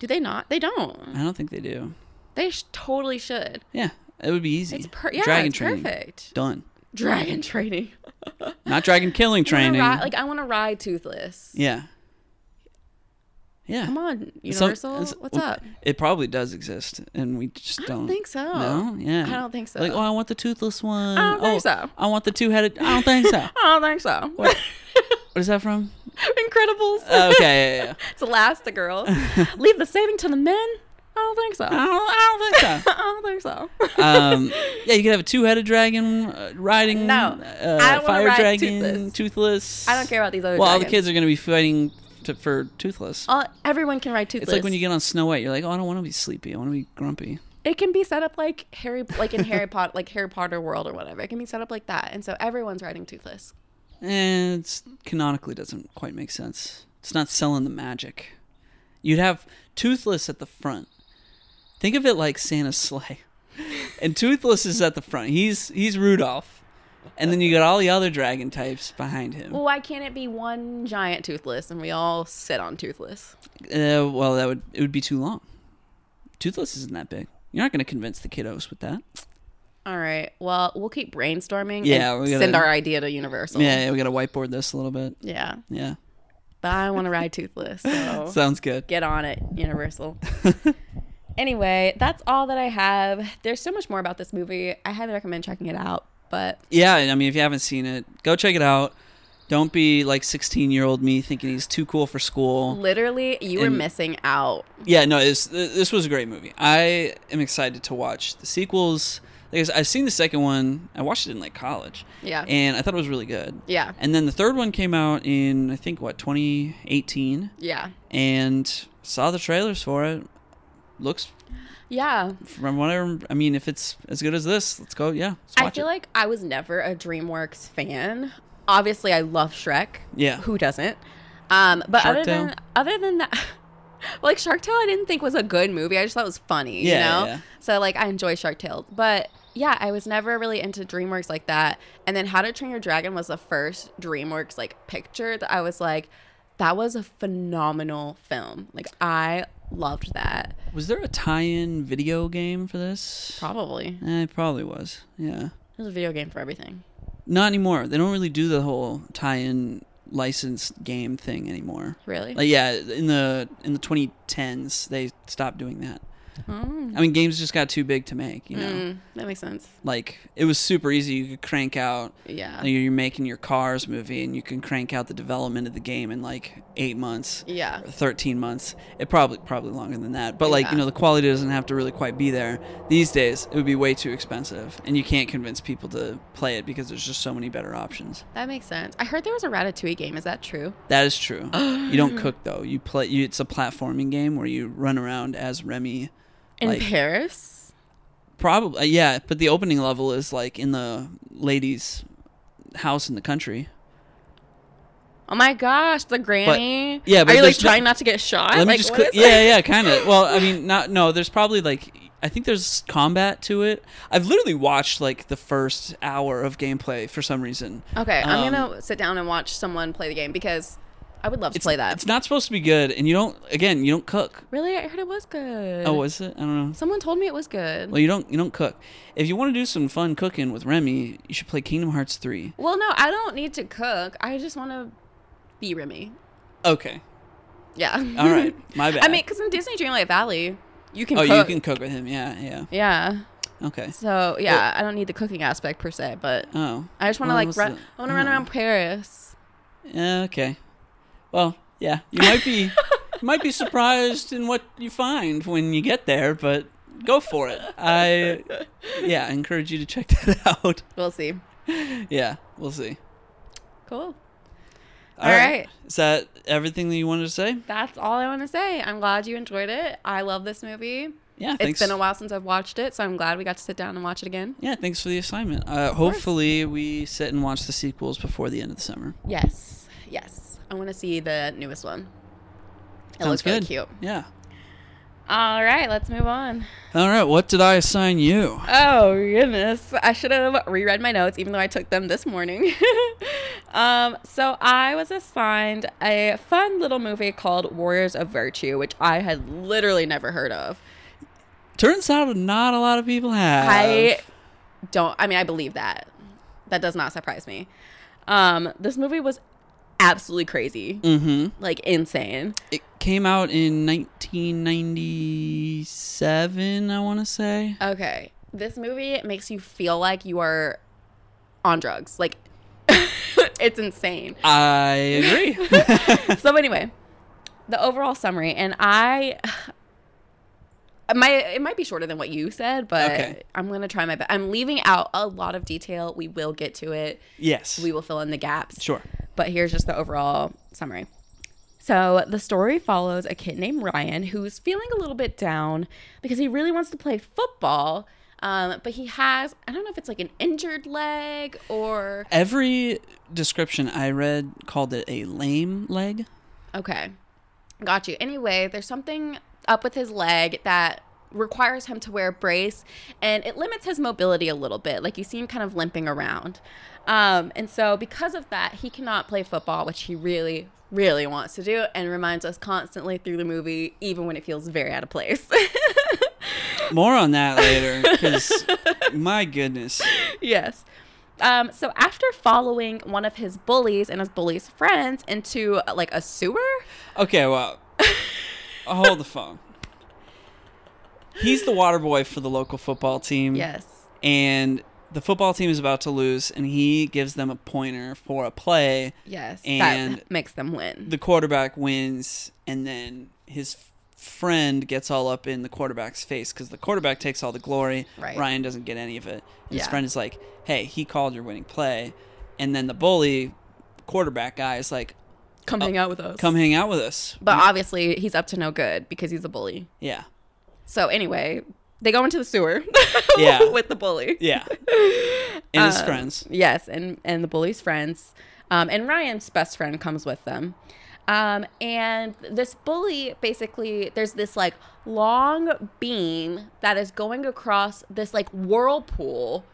Do they not? They don't. I don't think they do. They sh- totally should. Yeah, it would be easy. It's per- yeah, dragon it's training perfect. done. Dragon training. Not dragon killing I training. ride- like I want to ride Toothless. yeah. Yeah. Come on, Some- Universal. it's- What's well, up? It probably does exist, and we just I don't. don't think so. No, yeah. I don't think so. Like, oh, I want the toothless one. I don't think oh, so. I want the two-headed. I don't think so. I don't think so. What is that from? Incredibles. Oh, okay, yeah, yeah. it's Elastigirl. Leave the saving to the men. I don't think so. I don't, I don't think so. I don't think so. um, yeah, you could have a two-headed dragon uh, riding. No, uh, I don't fire ride dragon, Toothless. toothless. I don't care about these other Well, all the kids are going to be fighting to, for toothless. All, everyone can ride Toothless. It's like when you get on Snow White, you're like, oh, I don't want to be sleepy. I want to be grumpy. it can be set up like Harry, like in Harry Potter, like Harry Potter world or whatever. It can be set up like that, and so everyone's riding Toothless. And it's canonically doesn't quite make sense. It's not selling the magic. You'd have Toothless at the front. Think of it like Santa's sleigh. And Toothless is at the front. He's he's Rudolph. And then you got all the other dragon types behind him. Well, why can't it be one giant Toothless and we all sit on Toothless? Uh, well, that would it would be too long. Toothless isn't that big. You're not going to convince the kiddos with that. All right. Well, we'll keep brainstorming. Yeah, and we gotta- send our idea to Universal. Yeah, yeah we got to whiteboard this a little bit. Yeah. Yeah, But I want to ride Toothless, so sounds good. get on it, Universal. anyway, that's all that I have. There's so much more about this movie. I highly recommend checking it out. But Yeah, I mean, if you haven't seen it, go check it out. Don't be like 16 year old me thinking he's too cool for school. literally, you were And- missing out. Yeah, no, this this was a great movie. I am excited to watch the sequels. Like I said, I've seen the second one. I watched it in like college, Yeah. and I thought it was really good. Yeah. And then the third one came out in I think what 2018, Yeah. and saw the trailers for it. Looks Yeah. from whatever. I mean, if it's as good as this, let's go. Yeah, let's I feel it. like I was never a DreamWorks fan. Obviously, I love Shrek. Yeah. Who doesn't? Um, but Shark other Tale? than other than that, like Shark Tale, I didn't think was a good movie. I just thought it was funny. Yeah, you know. yeah. So like, I enjoy Shark Tale, but yeah, I was never really into DreamWorks like that. And then How to Train Your Dragon was the first DreamWorks like picture that I was like, that was a phenomenal film. Like I loved that. Was there a tie-in video game for this? Probably Eh, it probably was. Yeah. There's a video game for everything. Not anymore. They don't really do the whole tie-in licensed game thing anymore. Really. Like yeah, in the in the 2010s they stopped doing that. Oh. I mean, games just got too big to make. You know, Mm, that makes sense. like it was super easy. You could crank out. Yeah. You're making your Cars movie, and you can crank out the development of the game in like eight months. Yeah. 13 months it probably probably longer than that but like Yeah. you know the quality doesn't have to really quite be there these days it would be way too expensive and you can't convince people to play it because there's just so many better options That makes sense. I heard there was a Ratatouille game. Is that true? that is true you don't cook though you play you, it's a platforming game where you run around as remy In Like- Paris? probably yeah but the opening level is like in the lady's house in the country Oh my gosh, the granny. yeah, but are you like trying not to get shot? Let me like, just is Yeah, yeah, kind of. Well, I mean, not no. There's probably like I think there's combat to it. I've literally watched like the first hour of gameplay for some reason. Okay, Um, I'm gonna sit down and watch someone play the game because I would love to It's, play that. It's not supposed to be good, and you don't. Again, you don't cook. really, I heard it was good. Oh, was it? I don't know. Someone told me it was good. Well, you don't. You don't cook. If you want to do some fun cooking with Remy, you should play Kingdom Hearts three. well, no, I don't need to cook. I just want to be Remy. Okay. Yeah. All right. My bad. I mean, because in Disney Dreamlight Valley, you can. oh, cook. you can cook with him. Yeah, yeah. Yeah. Okay. So yeah, I don't need the cooking aspect per se, but Oh. I just want to Well, like run. the- I want to run oh. around Paris. Okay. Well, yeah. You might be. might be surprised in what you find when you get there, but go for it. I yeah, I encourage you to check that out. We'll see. Yeah, we'll see. Cool. All right. Is that everything that you wanted to say? That's all I want to say. I'm glad you enjoyed it. I love this movie. Yeah, It's thanks. been a while since I've watched it, so I'm glad we got to sit down and watch it again. Yeah, thanks for the assignment. Uh, hopefully, we sit and watch the sequels before the end of the summer. Yes. Yes. I want to see the newest one. It Sounds looks really good. cute. Yeah. All right, let's move on. All right. What did I assign you? Oh goodness, I should have reread my notes, even though I took them this morning. um, so I was assigned a fun little movie called Warriors of Virtue, which I had literally never heard of. Turns out not a lot of people have. I don't. I mean, I believe that. That does not surprise me. Um, this movie was absolutely crazy, Mm-hmm. like insane. It came out in 1997, I want to say. Okay, this movie makes you feel like you are on drugs. Like it's insane. I agree. so anyway, the overall summary, and I, my it might be shorter than what you said, but Okay. I'm gonna try my best. I'm leaving out a lot of detail. We will get to it. yes. We will fill in the gaps. Sure. But here's just the overall summary. So the story follows a kid named Ryan who's feeling a little bit down because he really wants to play football. Um, but he has, I don't know if it's like an injured leg or. Every description I read called it a lame leg. Okay. Got you. Anyway, there's something up with his leg that requires him to wear a brace and it limits his mobility a little bit. Like you see him kind of limping around. Um, and so because of that, he cannot play football, which he really, really wants to do and reminds us constantly through the movie, even when it feels very out of place. More on that later, because my goodness. yes. Um, so after following one of his bullies and his bully's friends into uh, like a sewer, Okay, well, hold the phone. He's the water boy for the local football team. yes, And the football team is about to lose, and he gives them a pointer for a play. yes, And that makes them win. The quarterback wins, and then his friend gets all up in the quarterback's face because the quarterback takes all the glory. Right. Ryan doesn't get any of it. And His friend is like, hey, he called your winning play. And then the bully quarterback guy is like, come oh, hang out with us. come hang out with us. But obviously, he's up to no good because he's a bully. Yeah. So anyway, they go into the sewer. Yeah. with the bully. Yeah. And his Um, friends. Yes, and and the bully's friends, um, and Ryan's best friend comes with them. Um, and this bully basically, there's this like long beam that is going across this like whirlpool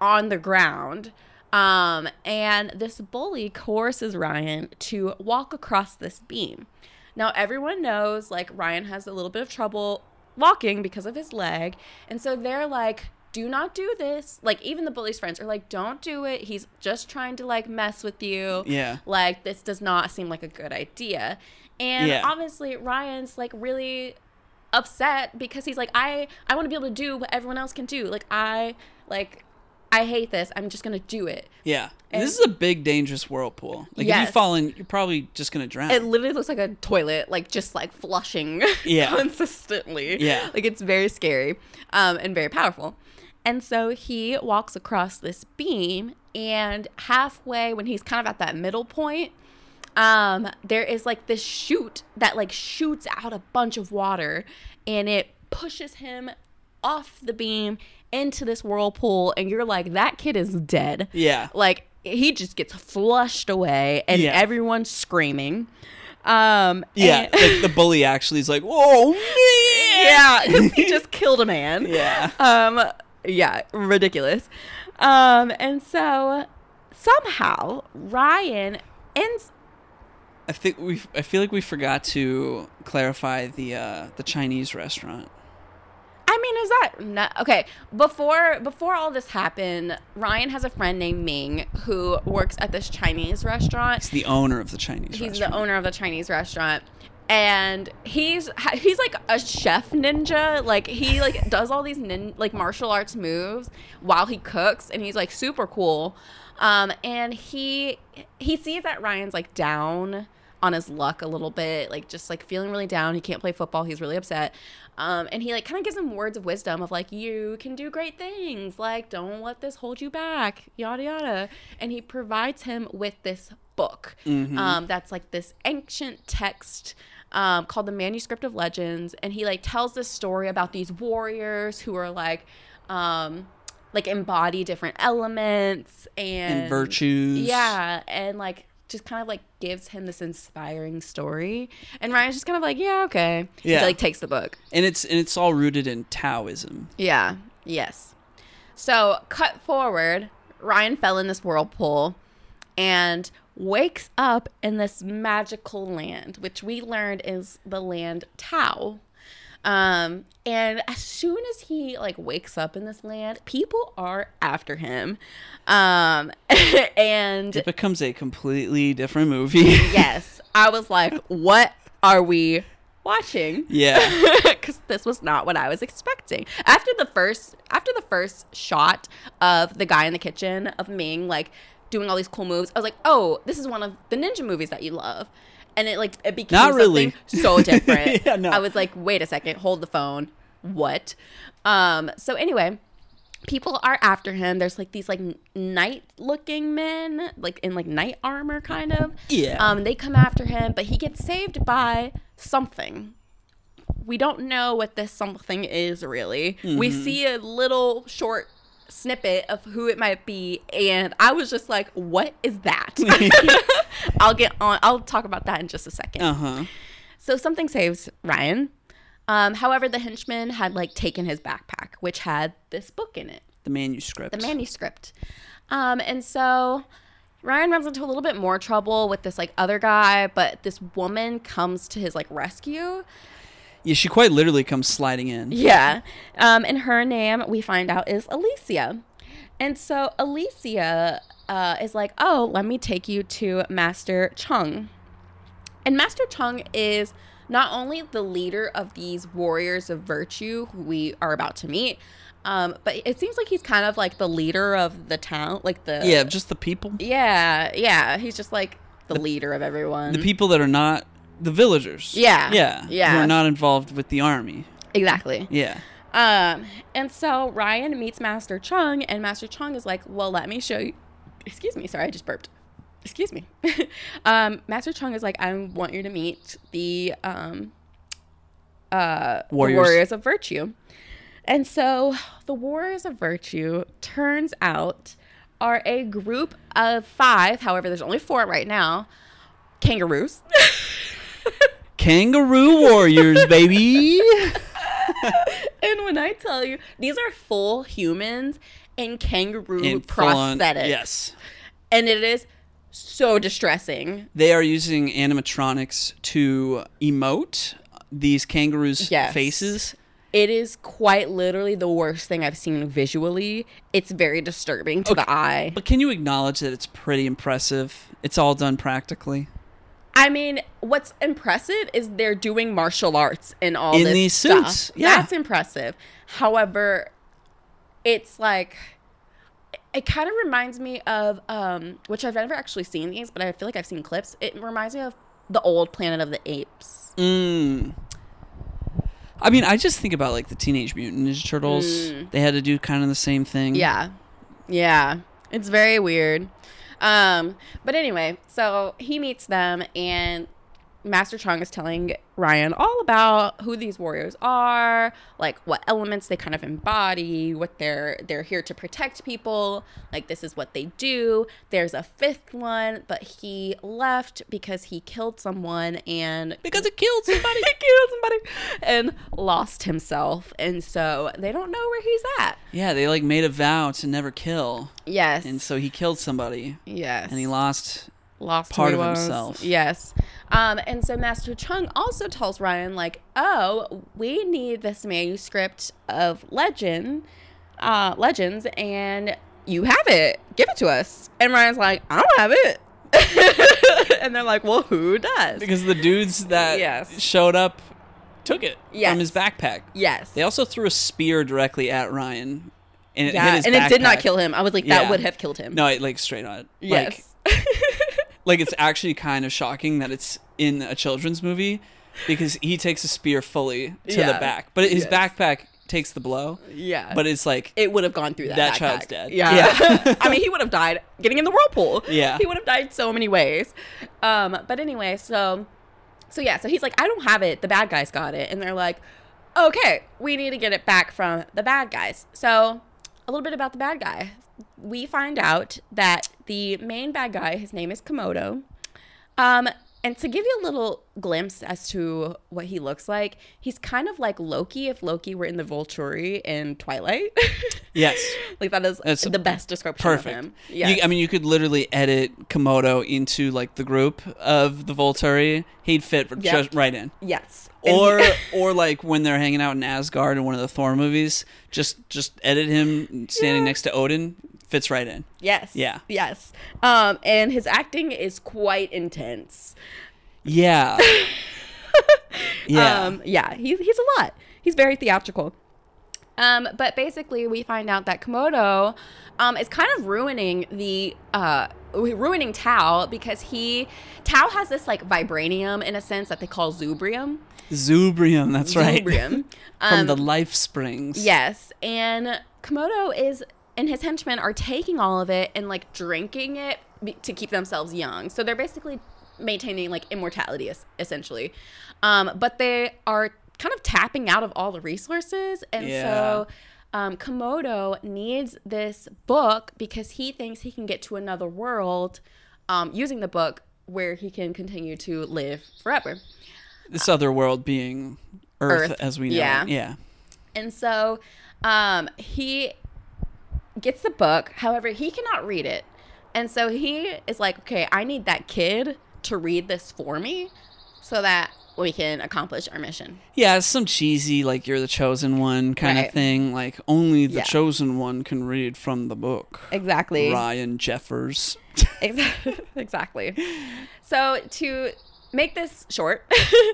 on the ground. Um, and this bully coerces Ryan to walk across this beam. Now, everyone knows like Ryan has a little bit of trouble walking because of his leg. And so they're like, do not do this. Like, even the bully's friends are like, don't do it. He's just trying to like mess with you. Yeah. Like, this does not seem like a good idea. And Yeah. obviously, Ryan's like really upset because he's like i i want to be able to do what everyone else can do like i like i hate this i'm just gonna do it Yeah. And- this is a big, dangerous whirlpool. Like, if you fall in, you're probably just to drown. it literally looks like a toilet like just like flushing Yeah. consistently Yeah. like it's very scary um and very powerful and so he walks across this beam and halfway when he's kind of at that middle point um there is like this chute that like shoots out a bunch of water and it pushes him off the beam into this whirlpool and you're like that kid is dead yeah. like he just gets flushed away and Yeah. everyone's screaming um Yeah. and- like the bully actually is like, whoa, man. yeah he just killed a man Yeah. um yeah ridiculous um and so somehow ryan ends I think we. I feel like we forgot to clarify the uh, the Chinese restaurant. I mean, is that not okay? Before before all this happened, Ryan has a friend named Ming who works at this Chinese restaurant. It's the owner of the Chinese He's restaurant. the owner of the Chinese restaurant. And he's he's like a chef ninja. Like he like does all these nin- like martial arts moves while he cooks, and he's like super cool. Um, and he he sees that Ryan's like down on his luck a little bit, like just like feeling really down. He can't play football. He's really upset. Um, and he like kind of gives him words of wisdom of like, you can do great things. Like, don't let this hold you back. Yada yada. And he provides him with this book. Um, that's like this ancient text um, called the Manuscript of Legends, and he like tells this story about these warriors who are like, um, like embody different elements and, And virtues. Yeah, and like just kind of like gives him this inspiring story, and Ryan's just kind of like, yeah, okay. Yeah. He like takes the book. And it's and it's all rooted in Taoism. Yeah. Yes. So cut forward, Ryan fell in this whirlpool and wakes up in this magical land, which we learned is the land Tao. Um, and as soon as he like wakes up in this land, people are after him. Um, and It becomes a completely different movie. yes, I was like, what are we watching? yeah. because this was not what I was expecting. After the first, after the first shot of the guy in the kitchen of Ming like doing all these cool moves, I was like, oh, this is one of the ninja movies that you love. And it like it became Not something really. so different. Yeah, no. I was like, wait a second, hold the phone. What? Um. So anyway, people are after him. There's like these like knight looking men, like in like knight armor, kind of. Yeah. Um. They come after him, but he gets saved by something we don't know what this something is really. We Mm-hmm. see a little short snippet of who it might be, and I was just like, "What is that?" I'll get on. I'll talk about that in just a second. Uh huh. So something saves Ryan. Um, however, the henchman had like taken his backpack, which had this book in it, The manuscript. the manuscript. Um, and so Ryan runs into a little bit more trouble with this like other guy, but this woman comes to his like rescue. Yeah, she quite literally comes sliding in. Yeah. Um, and her name, we find out, is Alicia. And so Alicia uh, is like, oh, let me take you to Master Chung. And Master Chung is not only the leader of these warriors of virtue who we are about to meet, um, but it seems like he's kind of like the leader of the town, like the Yeah, just the people. yeah, yeah. He's just like the, leader of everyone. The people that are not the villagers. Yeah, Yeah. yeah. Who are not involved with the army. exactly. Yeah. Um, and so Ryan meets Master Chung, and Master Chung is like, "Well, let me show you." Excuse me, sorry, I just burped. Excuse me. um, Master Chung is like, "I want you to meet the um, uh, the Warriors. warriors of virtue." And so the warriors of virtue turns out are a group of five. However, there's only four right now. Kangaroos. Kangaroo warriors, baby. and when I tell you, these are full humans in kangaroo In prosthetics. Yes. And it is so distressing. They are using animatronics to emote these kangaroos' Yes. faces. It is quite literally the worst thing I've seen visually. It's very disturbing to the eye. But can you acknowledge that it's pretty impressive? It's all done practically. I mean, what's impressive is they're doing martial arts in all In this these stuff. suits, yeah. That's impressive. However, it's like it kind of reminds me of um which I've never actually seen these, but I feel like I've seen clips. It reminds me of the old Planet of the Apes. Mm. I mean, I just think about like the Teenage Mutant Ninja Turtles. They had to do kind of the same thing. Mm. Yeah. Yeah. It's very weird. Um, but anyway, so he meets them and Master Chung is telling Ryan all about who these warriors are, like what elements they kind of embody, what they're they're here to protect people, like this is what they do. There's a fifth one, but he left because he killed someone and Because it killed somebody. he killed somebody and lost himself. And so they don't know where he's at. yeah, they like made a vow to never kill. Yes. And so he killed somebody yes. and he lost lost part of was. himself. Yes. Um, and so Master Chung also tells Ryan, like, oh, we need this manuscript of legend, uh, legends, and you have it. Give it to us. And Ryan's like, I don't have it. and they're like, well, who does? because the dudes that Yes. showed up took it Yes. from his backpack. yes. They also threw a spear directly at Ryan. And it yeah, hit his and it did not kill him. I was like, that Yeah. would have killed him. No, it like straight on. Yes. like it's actually kind of shocking that it's in a children's movie because he takes a spear fully to Yeah. the back, but his Yes. backpack takes the blow. Yeah. But it's like it would have gone through that. That backpack. child's dead. Yeah. Yeah. I mean, he would have died getting in the whirlpool. Yeah. He would have died so many ways. Um, but anyway, so so yeah, so he's like, I don't have it. The bad guys got it, and they're like, okay, we need to get it back from the bad guys. So a little bit about the bad guy. We find out that the main bad guy, his name is Komodo. Um, and to give you a little glimpse as to what he looks like, he's kind of like Loki if Loki were in the Volturi in Twilight. yes, like that is That's the best description perfect. of him. You- I mean, you could literally edit Komodo into like the group of the Volturi. He'd fit Yep. just right in. yes. Or or like when they're hanging out in Asgard in one of the Thor movies, just just edit him standing Yeah. next to Odin. Fits right in. yes. Yeah. Yes. Um, and his acting is quite intense. Yeah. yeah. Um, yeah, he's he's a lot. He's very theatrical. Um, but basically, we find out that Komodo um, is kind of ruining the uh, ruining Tao because he Tao has this like vibranium in a sense that they call Zubrium. Zubrium, that's right. Zubrium. From Um, the life springs. Yes, and Komodo is and his henchmen are taking all of it and like drinking it to keep themselves young. So they're basically maintaining like immortality es- essentially. Um, but they are kind of tapping out of all the resources and so um, Komodo needs this book because he thinks he can get to another world um, using the book where he can continue to live forever. This other world being Earth, Earth, as we know. yeah. it. Yeah. And so um, he gets the book. However, he cannot read it. And so he is like, okay, I need that kid to read this for me so that we can accomplish our mission. Yeah, it's some cheesy like you're the chosen one kind Right. of thing. Like only the Yeah. chosen one can read from the book. Exactly. Ryan Jeffers. Exactly. So to make this short,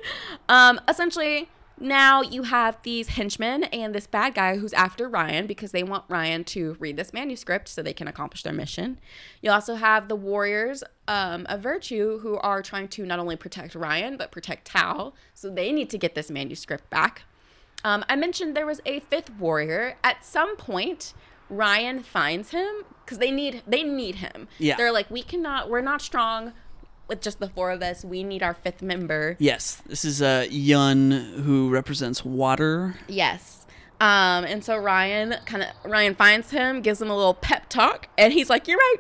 um, essentially now you have these henchmen and this bad guy who's after Ryan because they want Ryan to read this manuscript so they can accomplish their mission. You also have the warriors um, of virtue who are trying to not only protect Ryan but protect Tao, so they need to get this manuscript back. Um, I mentioned there was a fifth warrior. At some point, Ryan finds him because they need they need him. Yeah. they're like, we cannot, we're not strong with just the four of us. We need our fifth member. Yes, this is uh, Yun who represents water. Yes. Um, and so Ryan kind of Ryan finds him, gives him a little pep talk, and he's like, "You're right.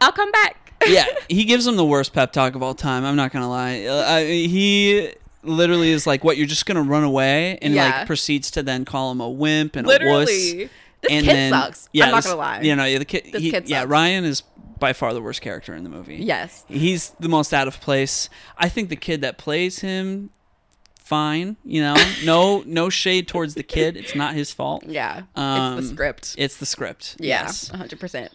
I'll come back." yeah, he gives him the worst pep talk of all time. I'm not gonna lie. Uh, I, he literally is like, "What? You're just gonna run away?" And Yeah. like proceeds to then call him a wimp and a wuss. This and kid then- sucks. Yeah, I'm not this- gonna lie. You know, the kid. This he- kid yeah. Ryan is by far the worst character in the movie. Yes. he's the most out of place. I think the kid that plays him, fine. You know, no no shade towards the kid. It's not his fault. Yeah. Um, it's the script. It's the script. Yeah. Yes. 100%.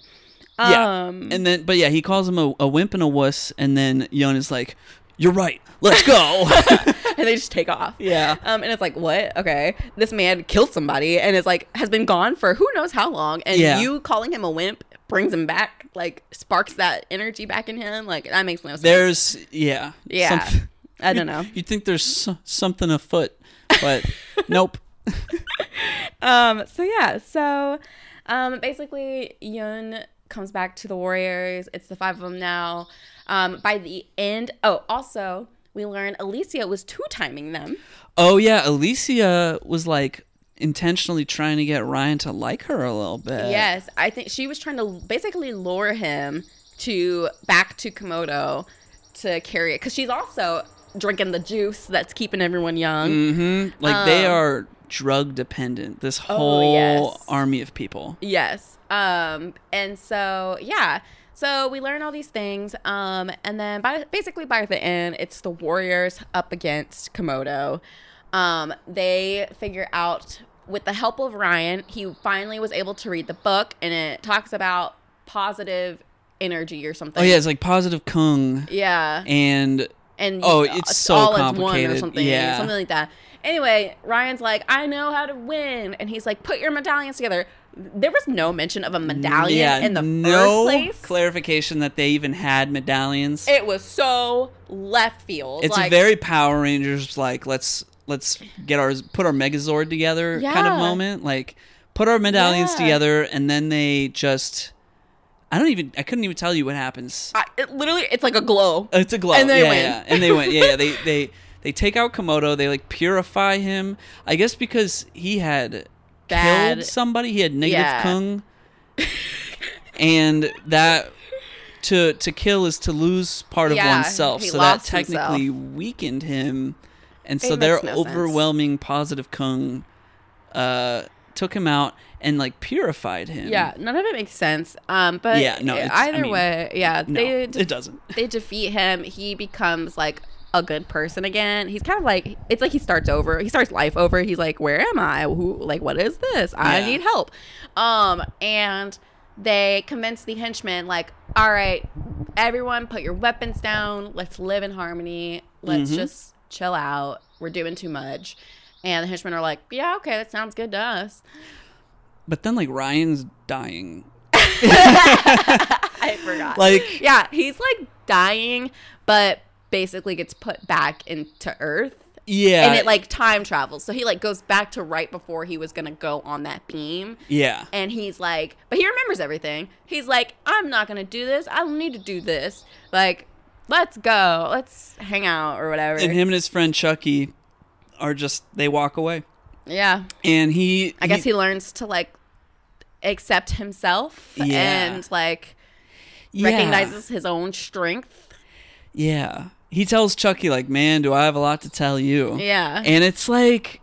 Yeah. Um, And then, but yeah, he calls him a, a wimp and a wuss, and then Yun is like, "You're right. Let's go." and they just take off. yeah. Um, and it's like, what? Okay, this man killed somebody and is like has been gone for who knows how long, and Yeah. you calling him a wimp brings him back, like sparks that energy back in him. Like that makes no sense. There's yeah. yeah, Some- I don't know. You'd think there's something afoot, but nope. Um, so yeah, so um, basically Yun comes back to the Warriors. It's the five of them now. Um, by the end, oh, also we learn Alicia was two timing them. Oh yeah, Alicia was like intentionally trying to get Ryan to like her a little bit. Yes, I think she was trying to basically lure him to back to Komodo to carry it because she's also drinking the juice that's keeping everyone young. Mm-hmm. Like they Um, are drug dependent. This Oh, whole yes. army of people. Yes. Um, and so yeah. So we learn all these things. Um, and then by basically by the end, it's the Warriors up against Komodo. Um, they figure out with the help of Ryan, he finally was able to read the book and it talks about positive energy or something. Oh yeah, it's like positive Kung, Yeah. and and Oh, it's so all as one or something, Yeah. something like that. Anyway, Ryan's like, I know how to win, and he's like, put your medallions together. There was no mention of a medallion yeah, in the no first place. clarification that they even had medallions. it was so left field. it's like, very Power Rangers like let's let's get our put our Megazord together kind of moment. Like put our medallions Yeah. together and then they just I don't even I couldn't even tell you what happens. I, it literally, it's like a glow. Oh, it's a glow. And they yeah, win. yeah. And they went. Yeah, yeah. They they they take out Komodo. They like purify him. I guess because he had Bad- killed somebody. He had negative Yeah. kung. and that to to kill is to lose part of oneself. So that technically himself. weakened him. And so their no sense. overwhelming positive kung uh took him out and like purified him. Yeah, none of it makes sense. Um, but Yeah, no, it's- I either mean, way, yeah, No, they it doesn't. they defeat him. He becomes like a good person again. He's kind of like it's like he starts over. He starts life over. He's like, "Where am I? Who? Like, what is this? I Yeah. need help." Um, and they convince the henchmen, like, "All right, everyone, put your weapons down. Let's live in harmony. Let's Mhm. just chill out. We're doing too much." And the henchmen are like, "Yeah, okay, that sounds good to us." But then like Ryan's dying. I forgot. Like yeah, he's like dying, but basically gets put back into Earth. yeah. and it like time travels. So he like goes back to right before he was gonna go on that beam. yeah. And he's like, but he remembers everything. He's like, I'm not gonna do this. I don't need to do this. Like, let's go. Let's hang out or whatever. and him and his friend Chucky are just they walk away, yeah. and he I guess he learns to like accept himself Yeah. and like yeah, recognizes his own strength. yeah he tells Chucky like man do I have a lot to tell you Yeah. and it's like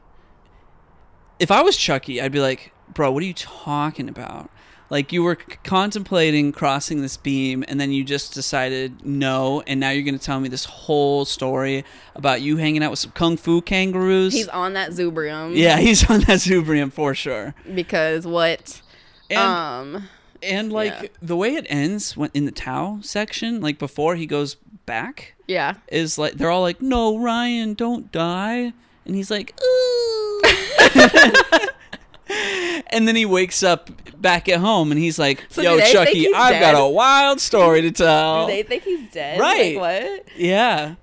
if I was Chucky I'd be like bro what are you talking about like you were c- contemplating crossing this beam and then you just decided no and now you're gonna tell me this whole story about you hanging out with some kung fu kangaroos He's on that Zubrium. yeah he's on that Zubrium for sure Because what and um And like Yeah. the way it ends when in the Tao section, like before he goes back, yeah. is like they're all like, "No, Ryan, don't die," and he's like, "Ooh," and then he wakes up back at home and he's like, So "Yo, Chucky, I've got a wild story to tell." Do they think he's dead? Right. Like what? yeah,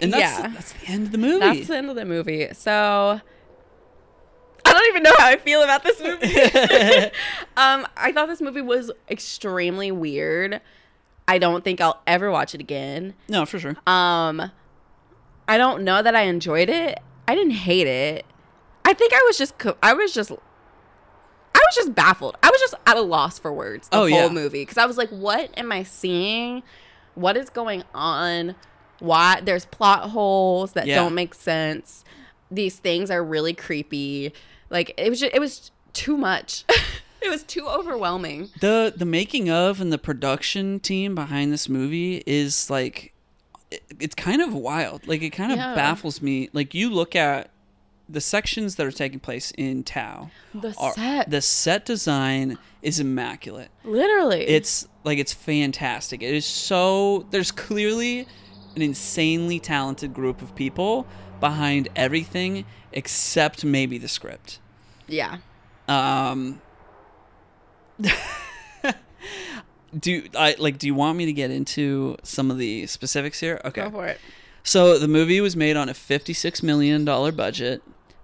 and that's yeah. that's the end of the movie. That's the end of the movie. So I don't even know how I feel about this movie. um, I thought this movie was extremely weird. I don't think I'll ever watch it again. no, for sure. Um, I don't know that I enjoyed it. I didn't hate it. I think I was just co- I was just was just baffled. I was just at a loss for words the Oh, whole yeah. movie because I was like, what am I seeing? What is going on? Why there's plot holes that Yeah. don't make sense. These things are really creepy. Like it was just, it was too much. it was too overwhelming. the the making of and the production team behind this movie is like it, it's kind of wild like it kind of Yeah. baffles me like you look at the sections that are taking place in tao The are- set. the set design is immaculate Literally. it's like it's fantastic it is so there's clearly an insanely talented group of people behind everything except maybe the script yeah. um do I like do you want me to get into some of the specifics here? Okay. Go for it. So the movie was made on a 56 million dollar budget.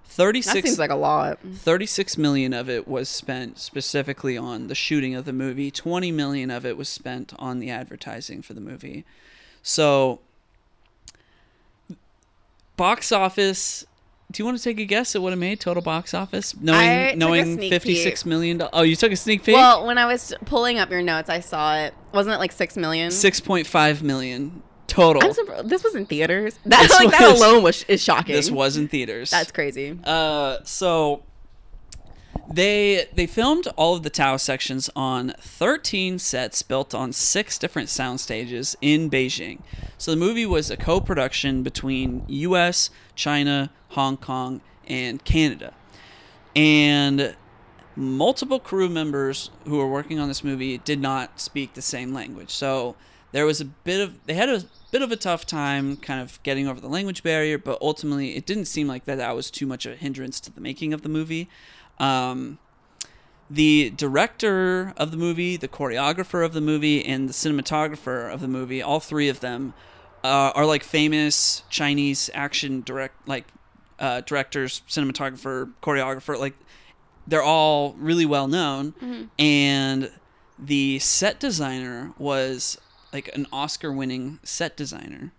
That 36 seems like a lot. 36 million of it was spent specifically on the shooting of the movie. 20 million of it was spent on the advertising for the movie. So box office do you want to take a guess at what it made total box office knowing I knowing sneak 56 million do- Oh, you took a sneak peek? Well, when I was pulling up your notes, I saw it. Wasn't it like six million? 6.5 million total. I'm. This was in theaters. That This like that alone was is shocking. this was in theaters. That's crazy. Uh, so they they filmed all of the Tao sections on 13 sets built on six different sound stages in Beijing. So the movie was a co-production between U.S., China, Hong Kong, and Canada, and multiple crew members who were working on this movie did not speak the same language. So there was a bit of they had a bit of a tough time kind of getting over the language barrier, but ultimately it didn't seem like that that was too much of a hindrance to the making of the movie. Um, the director of the movie, the choreographer of the movie, and the cinematographer of the movie, all three of them, uh, are like famous Chinese action direct like uh, directors, cinematographer, choreographer. Like they're all really well known, Mm-hmm. and the set designer was like an Oscar-winning set designer.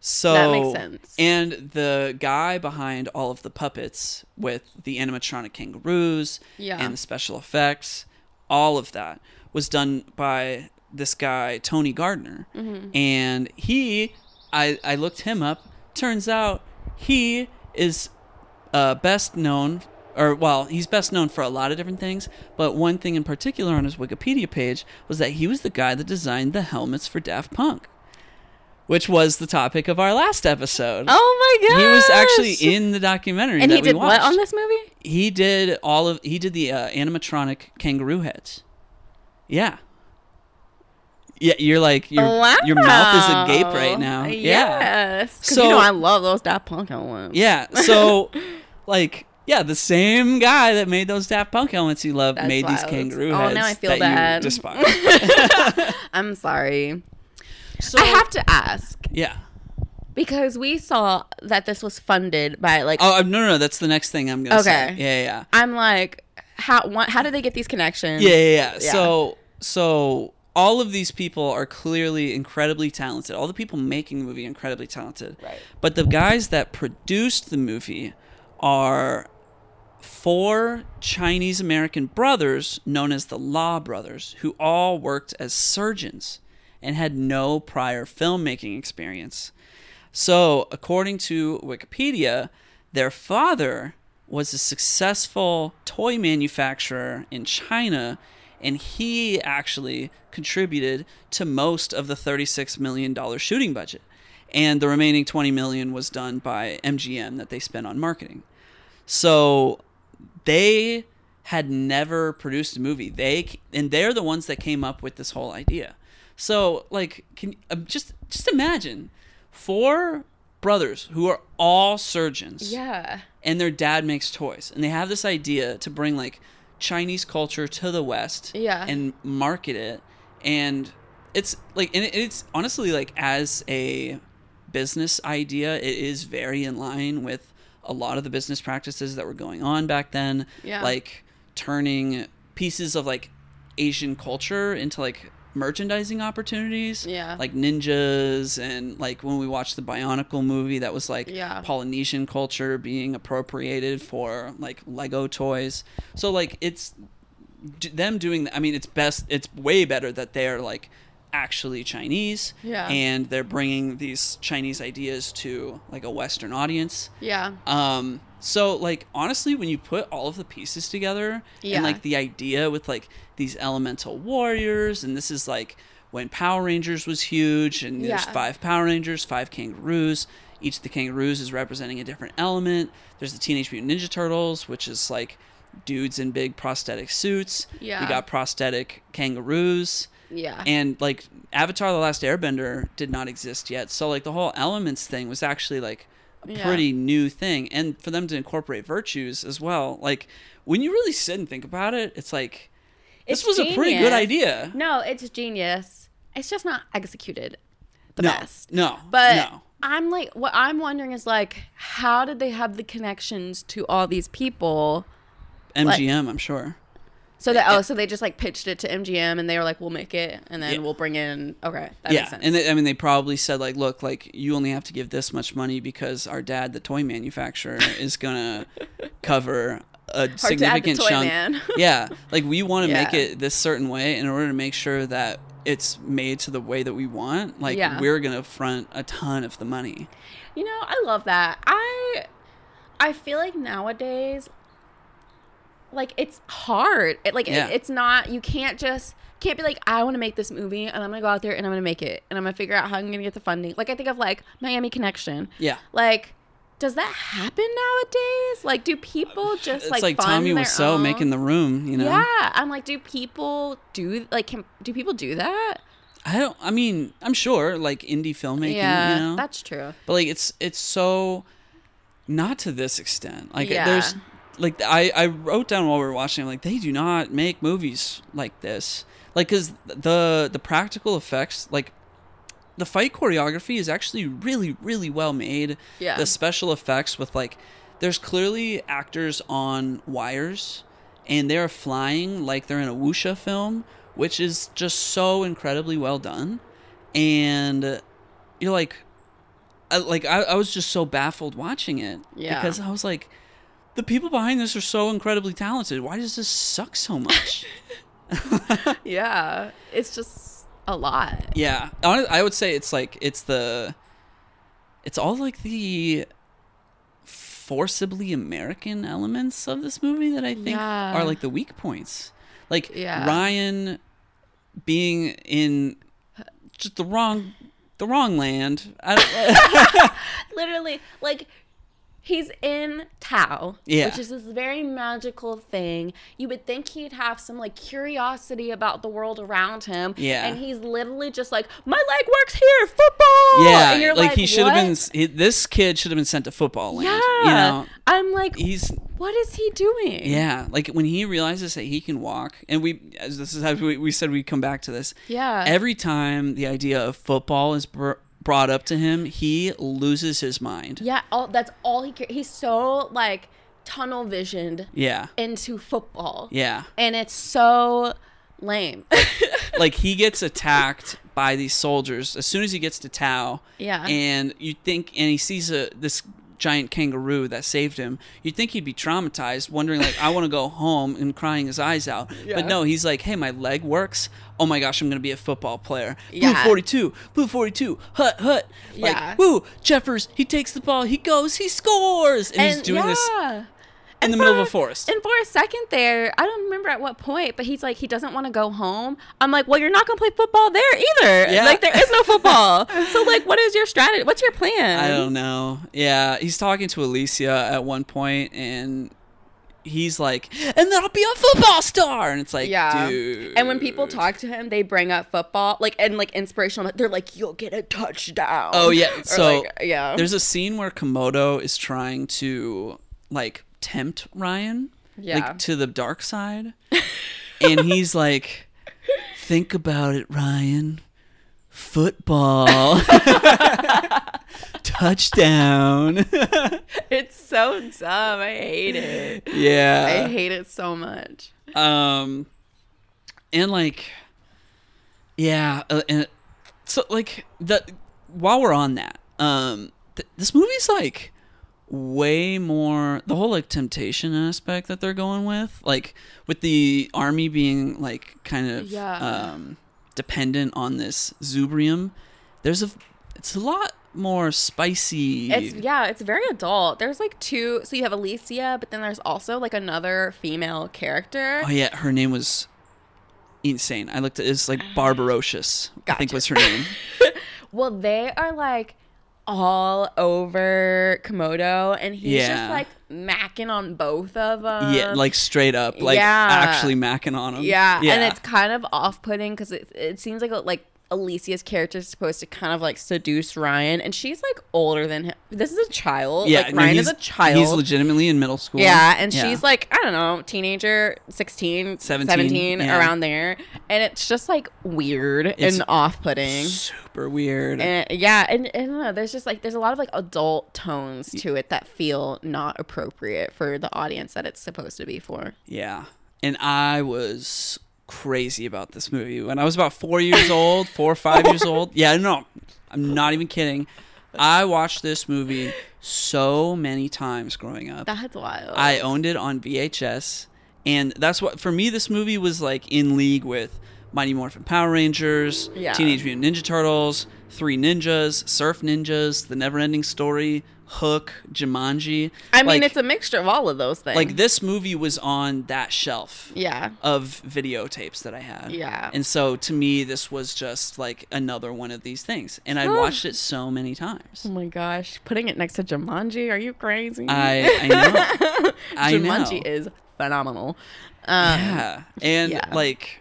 So That makes sense. And the guy behind all of the puppets with the animatronic kangaroos Yeah. and the special effects, all of that was done by this guy Tony Gardner, Mm-hmm. and he, I I looked him up. Turns out he is uh, best known, or well, he's best known for a lot of different things. But one thing in particular on his Wikipedia page was that he was the guy that designed the helmets for Daft Punk, which was the topic of our last episode. Oh my god! He was actually in the documentary And that he we did what watched. on this movie? He did all of he did the uh, animatronic kangaroo heads. Yeah. Yeah, you're like your wow. your mouth is agape right now. Yeah. So- you know I love those Daft Punk helmets. Yeah. So like yeah, the same guy that made those Daft Punk helmets you love That's made these wild. kangaroo Oh, heads now I feel that bad. you despise. I'm sorry. so I have to ask Yeah. because we saw that this was funded by like Oh no, no, no, that's the next thing I'm going to say. Okay. Yeah, yeah. I'm like how what, how did they get these connections? Yeah, yeah, yeah. Yeah. So, so all of these people are clearly incredibly talented. All the people making the movie incredibly talented. Right. But the guys that produced the movie are four Chinese American brothers known as the Law Brothers, who all worked as surgeons and had no prior filmmaking experience. So, according to Wikipedia, their father was a successful toy manufacturer in China, and he actually contributed to most of the $36 million shooting budget. And the remaining 20 million was done by MGM that they spent on marketing. So they had never produced a movie. They and they're the ones that came up with this whole idea. So like, can uh, just just imagine four brothers who are all surgeons, Yeah. and their dad makes toys, and they have this idea to bring like Chinese culture to the West, Yeah. and market it, and it's like, and it's honestly like as a business idea, it is very in line with a lot of the business practices that were going on back then. Yeah. Like turning pieces of like Asian culture into like merchandising opportunities. Yeah. Like ninjas and like when we watched the Bionicle movie that was like Yeah. Polynesian culture being appropriated for like Lego toys. So like it's d- them doing I mean it's best it's way better that they're like actually Chinese Yeah. and they're bringing these Chinese ideas to like a western audience. Yeah. Um, so like honestly, when you put all of the pieces together Yeah. and like the idea with like these elemental warriors, and this is like when Power Rangers was huge, and there's five Power Rangers, five kangaroos. Each of the kangaroos is representing a different element. There's the Teenage Mutant Ninja Turtles, which is like dudes in big prosthetic suits. Yeah. We got prosthetic kangaroos Yeah. and like Avatar: The Last Airbender did not exist yet, so like the whole elements thing was actually like a Yeah. pretty new thing, and for them to incorporate virtues as well, like when you really sit and think about it, it's like this It's was a pretty good idea. no, it's genius. It's just not executed the no, best. no, But no. I'm like, what I'm wondering is like, how did they have the connections to all these people? MGM, I'm sure. So that oh, so they just like pitched it to MGM and they were like, we'll make it and then Yeah. we'll bring in. Okay, that yeah, makes sense. and they, I mean, they probably said like, look, like you only have to give this much money because our dad, the toy manufacturer, is gonna cover a Hard to add the significant toy chunk. man. yeah, like we want to make it this certain way in order to make sure that it's made to the way that we want. Like Yeah. we're gonna front a ton of the money. You know, I love that. I I feel like nowadays like it's hard. It, like it- it's not you can't just can't be like I want to make this movie and I'm going to go out there and I'm going to make it and I'm going to figure out how I'm going to get the funding. Like I think of like Miami Connection. Yeah. Like does that happen nowadays? Like do people just It's like, like, Tommy Wiseau own? making the room, you know? Yeah, I'm like do people do like can do people do that? I don't. I mean, I'm sure like indie filmmaking. yeah, you know? that's true. but like it's it's so not to this extent. Like Yeah. there's like I I wrote down while we were watching. Like they do not make movies like this. Like because the the practical effects like. The fight choreography is actually really, really well made. Yeah. The special effects with like, there's clearly actors on wires, and they're flying like they're in a wuxia film, which is just so incredibly well done. And you're like, I, like I, I was just so baffled watching it Yeah. because I was like, the people behind this are so incredibly talented. Why does this suck so much? Yeah, it's just a lot. yeah, I would say it's like it's the, it's all like the forcibly American elements of this movie that I think Yeah. are like the weak points. Like Yeah. Ryan being in just the wrong, the wrong land. Literally, like he's in Tao, Yeah. which is this very magical thing. You would think he'd have some like curiosity about the world around him. Yeah. And he's literally just like, My leg works here, football. yeah, And you're like, like, he should have been. He, this kid should have been sent to football land. Yeah. You know, I'm like, he's what is he doing? Yeah, like when he realizes that he can walk, and we, as this is how we, we said we'd come back to this. Yeah. Every time the idea of football is br- brought up to him, he loses his mind. Yeah, all that's all he cares. He's so like tunnel visioned Yeah, into football. yeah. And it's so lame. like he gets attacked by these soldiers as soon as he gets to Tao. Yeah. And you think, and he sees a this giant kangaroo that saved him. You'd think he'd be traumatized, wondering like, I want to go home and crying his eyes out. Yeah. But no, he's like, Hey, my leg works. Oh my gosh, I'm gonna be a football player. Blue Yeah. 42, blue 42, hut hut. Like, Yeah. woo, Jeffers. He takes the ball. He goes. He scores. And, he's doing this yeah. In the And middle of a forest. And for a second there, I don't remember at what point, but he's like, he doesn't want to go home. I'm like, well, you're not going to play football there either. Yeah. Like, there is no football. so, like, what is your strategy? What's your plan? I don't know. Yeah, he's talking to Alicia at one point, and he's like, "And then I'll be a football star." And it's like, Yeah. dude. And when people talk to him, they bring up football, like, and like inspirational. They're like, you'll get a touchdown. oh yeah, so like, yeah. there's a scene where Komodo is trying to like tempt Ryan, Yeah. like to the dark side, and he's like, "Think about it, Ryan." Football. Touchdown. it's so dumb. I hate it. yeah. I hate it so much. um and like yeah uh, and so like the while we're on that um th- this movie's like way more the whole like temptation aspect that they're going with like with the army being like kind of Yeah. um dependent on this zubrium there's a it's a lot more spicy It's yeah, it's very adult. There's like two. So you have Alicia, but then there's also like another female character. oh yeah her name was insane i looked at it's like barbarocious i think was her name Well, they are like all over Komodo, and he's Yeah. just like macking on both of them. Yeah, like straight up, like yeah. actually macking on him. yeah, and it's kind of off-putting because it, it seems like like Alicia's character is supposed to kind of like seduce Ryan, and she's like older than him. This is a child. yeah. like no, Ryan is a child. He's legitimately in middle school. Yeah, and she's like, I don't know, teenager, 16, 17, 17, yeah. around there. And it's just like weird It's and off putting. super weird. And yeah, and, and I don't know, there's just like, there's a lot of like adult tones to it that feel not appropriate for the audience that it's supposed to be for. yeah, and I was crazy about this movie when I was about four years old, four or five years old. Yeah, no, I'm not even kidding. I watched this movie so many times growing up. That's wild. I owned it on VHS, and that's what for me this movie was like in league with Mighty Morphin Power Rangers, Yeah. Teenage Mutant Ninja Turtles, Three Ninjas, Surf Ninjas, The Neverending Story, Hook, Jumanji. I mean, Like- it's a mixture of all of those things. like this movie was on that shelf Yeah. of videotapes that I had. Yeah. And so to me, this was just like another one of these things, and I watched it so many times. Oh my gosh. Putting it next to Jumanji, are you crazy? I I know. I know. Jumanji is phenomenal. Um, yeah and yeah. like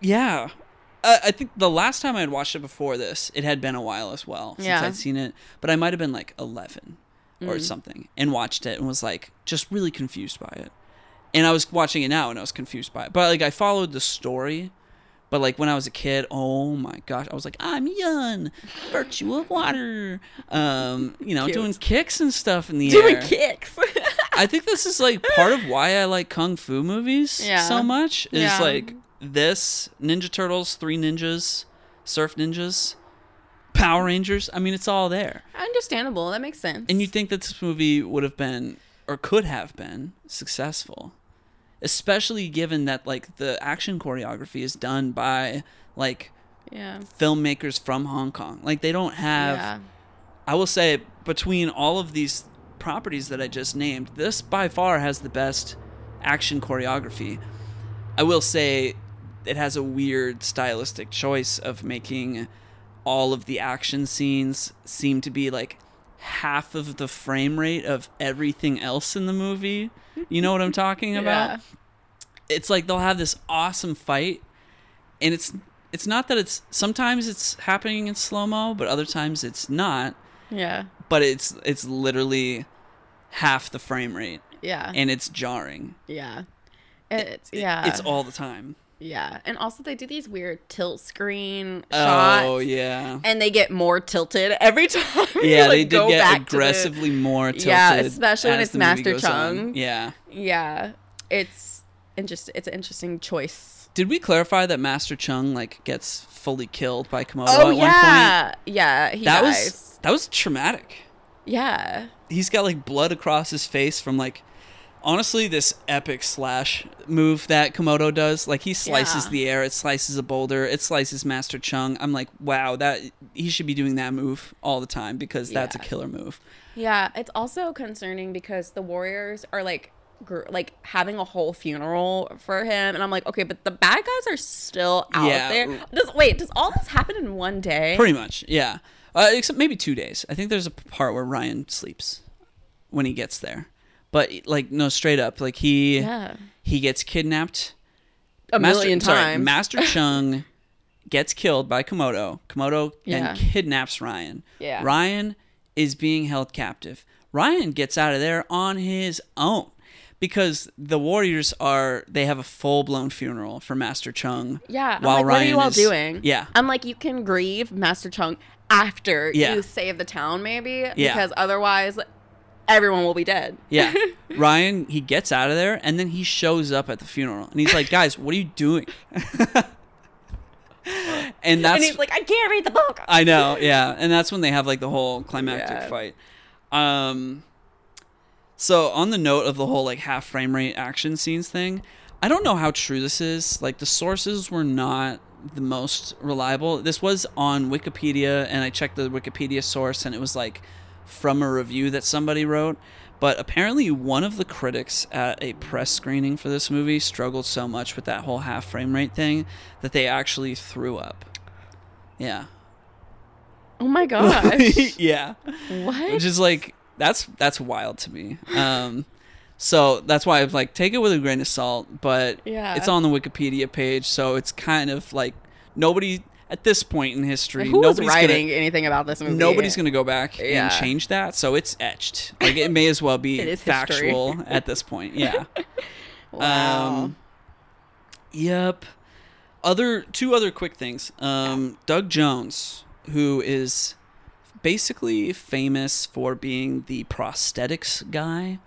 yeah Uh, I think the last time I had watched it before this, it had been a while as well since Yeah. I'd seen it. But I might have been like 11 or Mm. something and watched it and was like just really confused by it. And I was watching it now and I was confused by it. But like I followed the story. But like when I was a kid, oh my gosh, I was like, I'm young, virtue of water. Um, you know, Cute. doing kicks and stuff in the Doing air. Doing kicks. I think this is like part of why I like kung fu movies Yeah. so much. Is Yeah. like this Ninja Turtles, Three Ninjas, Surf Ninjas, Power Rangers. I mean, it's all there. Understandable. That makes sense. And you think that this movie would have been or could have been successful, especially given that like the action choreography is done by like yeah. filmmakers from Hong Kong. Like they don't have yeah. I will say between all of these properties that I just named, this by far has the best action choreography. I will say it has a weird stylistic choice of making all of the action scenes seem to be like half of the frame rate of everything else in the movie. You know what I'm talking about? Yeah. it's like they'll have this awesome fight and it's it's not that it's sometimes it's happening in slow-mo but other times it's not Yeah. but it's it's literally half the frame rate Yeah. and it's jarring yeah. It's yeah. it's all the time yeah. And also they do these weird tilt screen oh, shots. oh yeah And they get more tilted every time. yeah like, they did go get back the- aggressively more tilted Yeah, especially when it's Master goes on. Chung. yeah Yeah. It's interesting. It's an interesting choice. did we clarify that master chung like gets fully killed by komodo Oh at yeah. one point Yeah. He that dies. was that was traumatic Yeah. he's got like blood across his face from like honestly this epic slash move that komodo does like he slices Yeah. the air it slices a boulder it slices master chung i'm like wow that he should be doing that move all the time because that's a killer move Yeah, it's also concerning because the Warriors are like gr- like having a whole funeral for him and I'm like, okay, but the bad guys are still out Yeah. there. Does wait, does all this happen in one day? pretty much yeah uh, except maybe two days i think there's a part where ryan sleeps when he gets there but like no straight up like he yeah. he gets kidnapped A Master- million sorry, times. Master Chung gets killed by Komodo. Komodo Yeah. then kidnaps Ryan. Yeah. Ryan is being held captive. Ryan gets out of there on his own because the warriors are they have a full blown funeral for Master Chung. yeah. I'm while like, what are Ryan you all is- doing? Yeah. I'm like, you can grieve Master Chung after Yeah. you save the town, maybe. Yeah. Because otherwise everyone will be dead. Yeah. Ryan, he gets out of there and then he shows up at the funeral and he's like, guys, what are you doing? and that's and he's like, I can't read the book. I know, yeah, and that's when they have like the whole climactic Yeah. fight. Um, so on the note of the whole like half frame rate action scenes thing, I don't know how true this is. Like the sources were not the most reliable. This was on Wikipedia, and I checked the Wikipedia source, and it was like from a review that somebody wrote. But apparently, one of the critics at a press screening for this movie struggled so much with that whole half frame rate thing that they actually threw up. Yeah. oh my gosh. yeah. what? Which is like that's that's wild to me. Um so that's why I'm like take it with a grain of salt, but Yeah. it's on the Wikipedia page, so it's kind of like nobody at this point in history, Who nobody's writing gonna anything about this movie? nobody's gonna go back Yeah. and change that, so it's etched. Like it may as well be It is history. factual at this point. Yeah. Wow. Um, Yep. Other two other quick things. Um, Doug Jones, who is basically famous for being the prosthetics guy.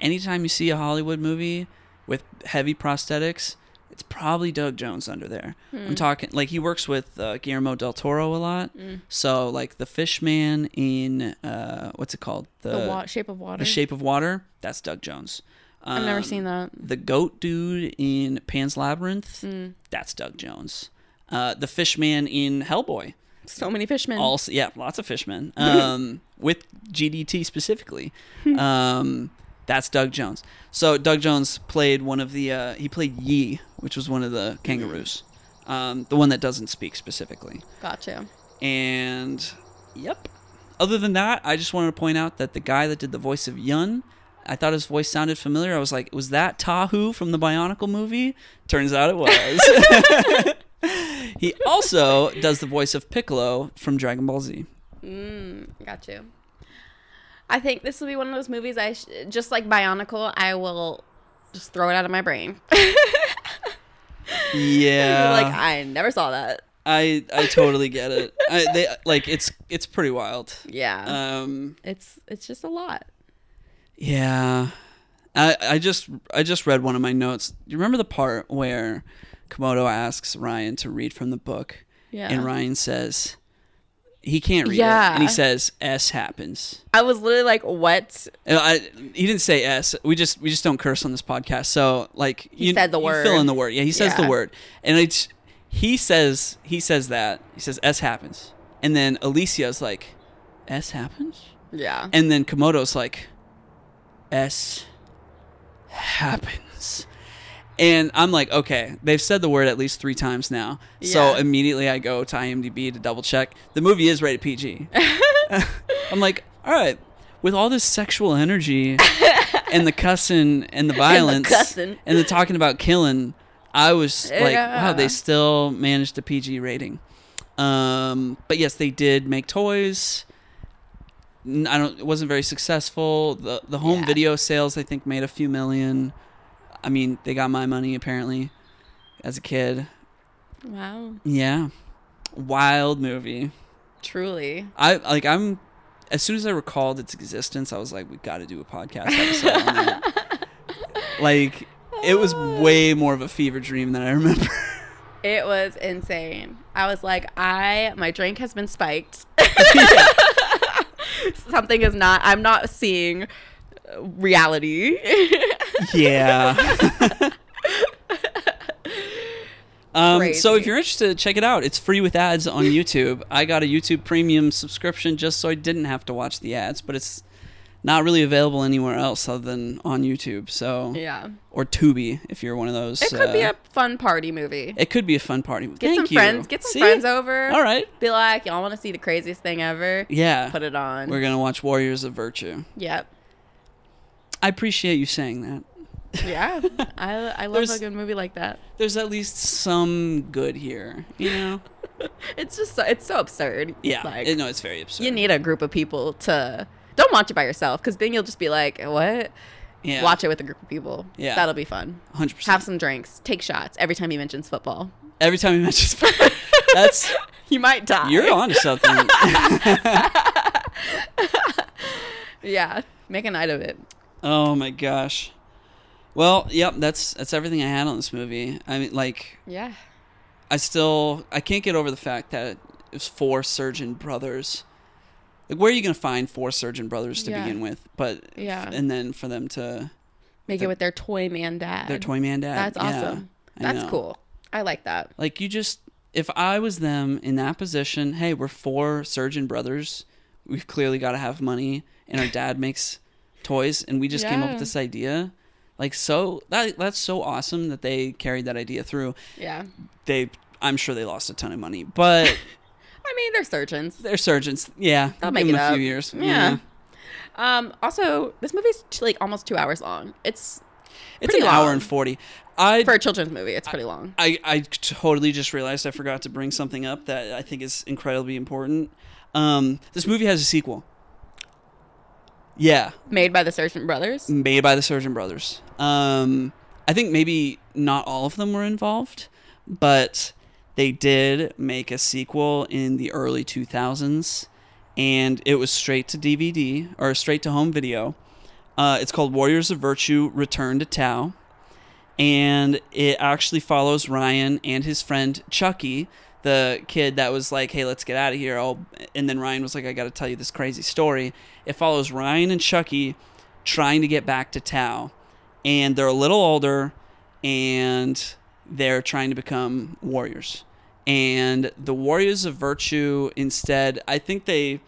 Anytime you see a Hollywood movie with heavy prosthetics, it's probably Doug Jones under there. Hmm. I'm talking like he works with uh, Guillermo del Toro a lot. Mm. So like the Fishman in uh, what's it called? the wa- shape of water. The Shape of Water. That's Doug Jones. I've never Um, seen that. the goat dude in Pan's Labyrinth, Mm. that's Doug Jones. Uh, the fishman in Hellboy, So many fishmen. also yeah, lots of fishmen. Um, with GDT specifically, um, that's Doug Jones. So Doug Jones played one of the uh, he played Yee, which was one of the kangaroos, um, the one that doesn't speak specifically. Gotcha. And yep. Other than that, I just wanted to point out that the guy that did the voice of Yun, I thought his voice sounded familiar. I was like, was that Tahu from the Bionicle movie? Turns out it was. he also does the voice of Piccolo from Dragon Ball Z. Mm, got you. I think this will be one of those movies I sh- just like Bionicle. I will just throw it out of my brain. Yeah, like I never saw that. I I totally get it. I, they like it's it's pretty wild. Yeah, Um, it's it's just a lot. yeah, I I just I just read one of my notes. You remember the part where Komodo asks Ryan to read from the book, Yeah, and Ryan says he can't read it, and he says S happens. I was literally like, "What?" Uh, I, he didn't say S. We just we just don't curse on this podcast. So like He you said the you word. Fill in the word. Yeah, he says the word, and it's he says he says that he says S happens, and then Alicia's like S happens, Yeah, and then Komodo's like S happens. And I'm like, okay, they've said the word at least three times now. So immediately I go to IMDb to double check. The movie is rated PG. I'm like, all right, with all this sexual energy and the cussing and the violence cussing. and the talking about killing, I was like, wow, they still managed a PG rating. Um, but yes, they did make toys. I don't. It wasn't very successful. The the home Yeah. video sales, I think, made a few million. I mean, they got my money apparently, as a kid. wow, Yeah, wild movie. truly. I like. I'm. As soon as I recalled its existence, I was like, we got to do a podcast episode on that. Like, it was way more of a fever dream than I remember. It was insane. I was like, I my drink has been spiked. Something is not. I'm not seeing reality. Yeah. Um, so if you're interested, check it out. It's free with ads on YouTube. I got a YouTube Premium subscription just so I didn't have to watch the ads, but it's not really available anywhere else other than on YouTube. So yeah, or Tubi if you're one of those. it could be uh, a fun party movie. It could be a fun party. Get Thank some you. friends. Get some See? friends over. All right. Be like, y'all want to see the craziest thing ever? Yeah. Put it on. We're gonna watch Warriors of Virtue. yep. I appreciate you saying that. Yeah. I I love There's- a good movie like that. There's at least some good here. You know. It's just so, it's so absurd. Yeah. Like it- no, it's very absurd. you need a group of people to don't watch it by yourself because then you'll just be like, what? yeah. Watch it with a group of people. Yeah. That'll be fun. Hundred percent. Have some drinks. Take shots every time he mentions football. Every time he mentions football, that's You might die. you're onto something. Yeah. Make a night of it. Oh my gosh. Well, yep, that's that's everything I had on this movie. I mean, like, Yeah. I still I can't get over the fact that it was four surgeon brothers. Like, where are you gonna find four surgeon brothers to Yeah. begin with? But Yeah. and then for them to Make Their- it with their toy man dad. their toy man dad. That's awesome. I That's know. cool. I like that. Like you just if I was them in that position, hey, we're four surgeon brothers. We've clearly got to have money, and our dad makes toys, and we just came up Yeah. with this idea. Like so that that's so awesome that they carried that idea through. Yeah. They I'm sure they lost a ton of money, but I mean, they're surgeons. they're surgeons. Yeah, They'll give make them it a up. few years. Yeah. Um, also, this movie's t- like almost two hours long. It's it's Pretty an hour long. and forty. I for a children's movie. It's pretty long. I, I totally just realized I forgot to bring something up that I think is incredibly important. Um, this movie has a sequel. Yeah, Made by the Surgeon Brothers. made by the Surgeon Brothers. Um, I think maybe not all of them were involved, but they did make a sequel in the early 2000s, and it was straight to DVD or straight to home video. Uh, it's called Warriors of Virtue Return to Tao, and it actually follows Ryan and his friend Chucky, the kid that was like, "Hey, let's get out of here." Oh, and then Ryan was like, "I got to tell you this crazy story." It follows Ryan and Chucky trying to get back to Tao, and they're a little older, and they're trying to become warriors. And the Warriors of Virtue, instead, I think they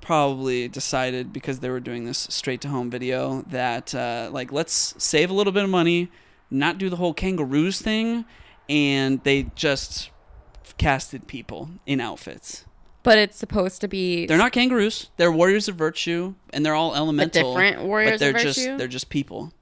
probably decided because they were doing this straight to home video that uh, like let's save a little bit of money, not do the whole kangaroos thing, and they just casted people in outfits. But it's supposed to be They're not kangaroos. They're warriors of virtue, and they're all elemental. different warriors but they're of just virtue? they're just people.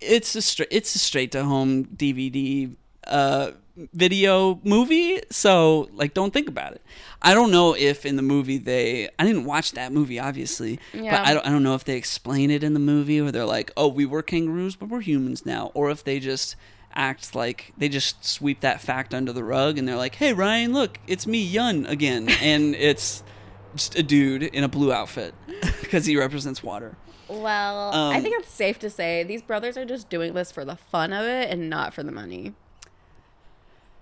It's a straight it's a straight to home DVD uh, video movie, so like don't think about it. I don't know if in the movie they I didn't watch that movie obviously, Yeah. but I don't I don't know if they explain it in the movie or they're like, "Oh, we were kangaroos, but we're humans now," or if they just act like they just sweep that fact under the rug and they're like, "Hey Ryan, look, it's me Yun again." And it's just a dude in a blue outfit because he represents water. Well, I Um, think it's safe to say these brothers are just doing this for the fun of it and not for the money.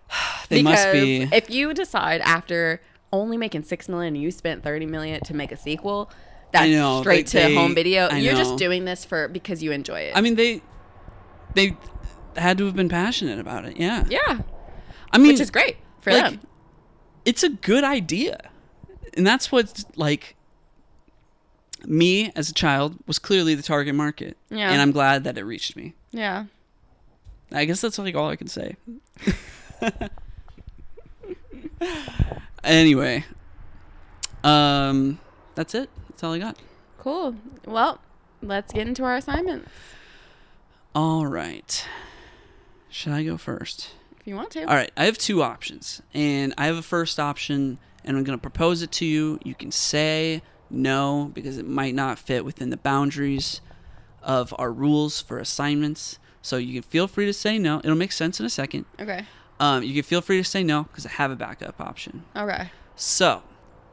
They must be If you decide after only making six million, you spent thirty million to make a sequel, that's know, straight they- to they- home video. I You're know. just doing this for because you enjoy it. I mean, they they had to have been passionate about it. Yeah. yeah, I mean, which is great for like, them. It's a good idea, and that's what like me as a child was clearly the target market. Yeah. And I'm glad that it reached me. Yeah. I guess that's like all I can say. anyway, um, that's it. That's all I got. Cool. Well, let's get into our assignments All right. Should I go first? if you want to. All right, I have two options, and I have a first option, and I'm going to propose it to you. You can say no because it might not fit within the boundaries of our rules for assignments. So you can feel free to say no. It'll make sense in a second. Okay. Um, you can feel free to say no because I have a backup option. Okay. So,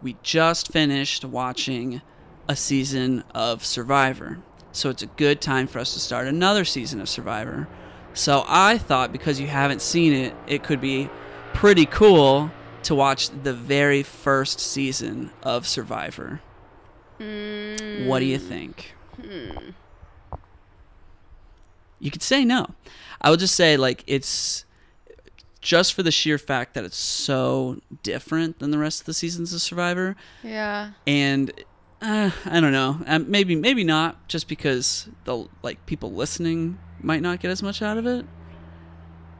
we just finished watching a season of Survivor. So, it's a good time for us to start another season of Survivor. So, I thought because you haven't seen it, it could be pretty cool to watch the very first season of Survivor. Mm, What do you think? You could say no. I would just say, like, it's just for the sheer fact that it's so different than the rest of the seasons of Survivor. yeah. and uh, I don't know. Um, maybe maybe not, just because the like people listening might not get as much out of it.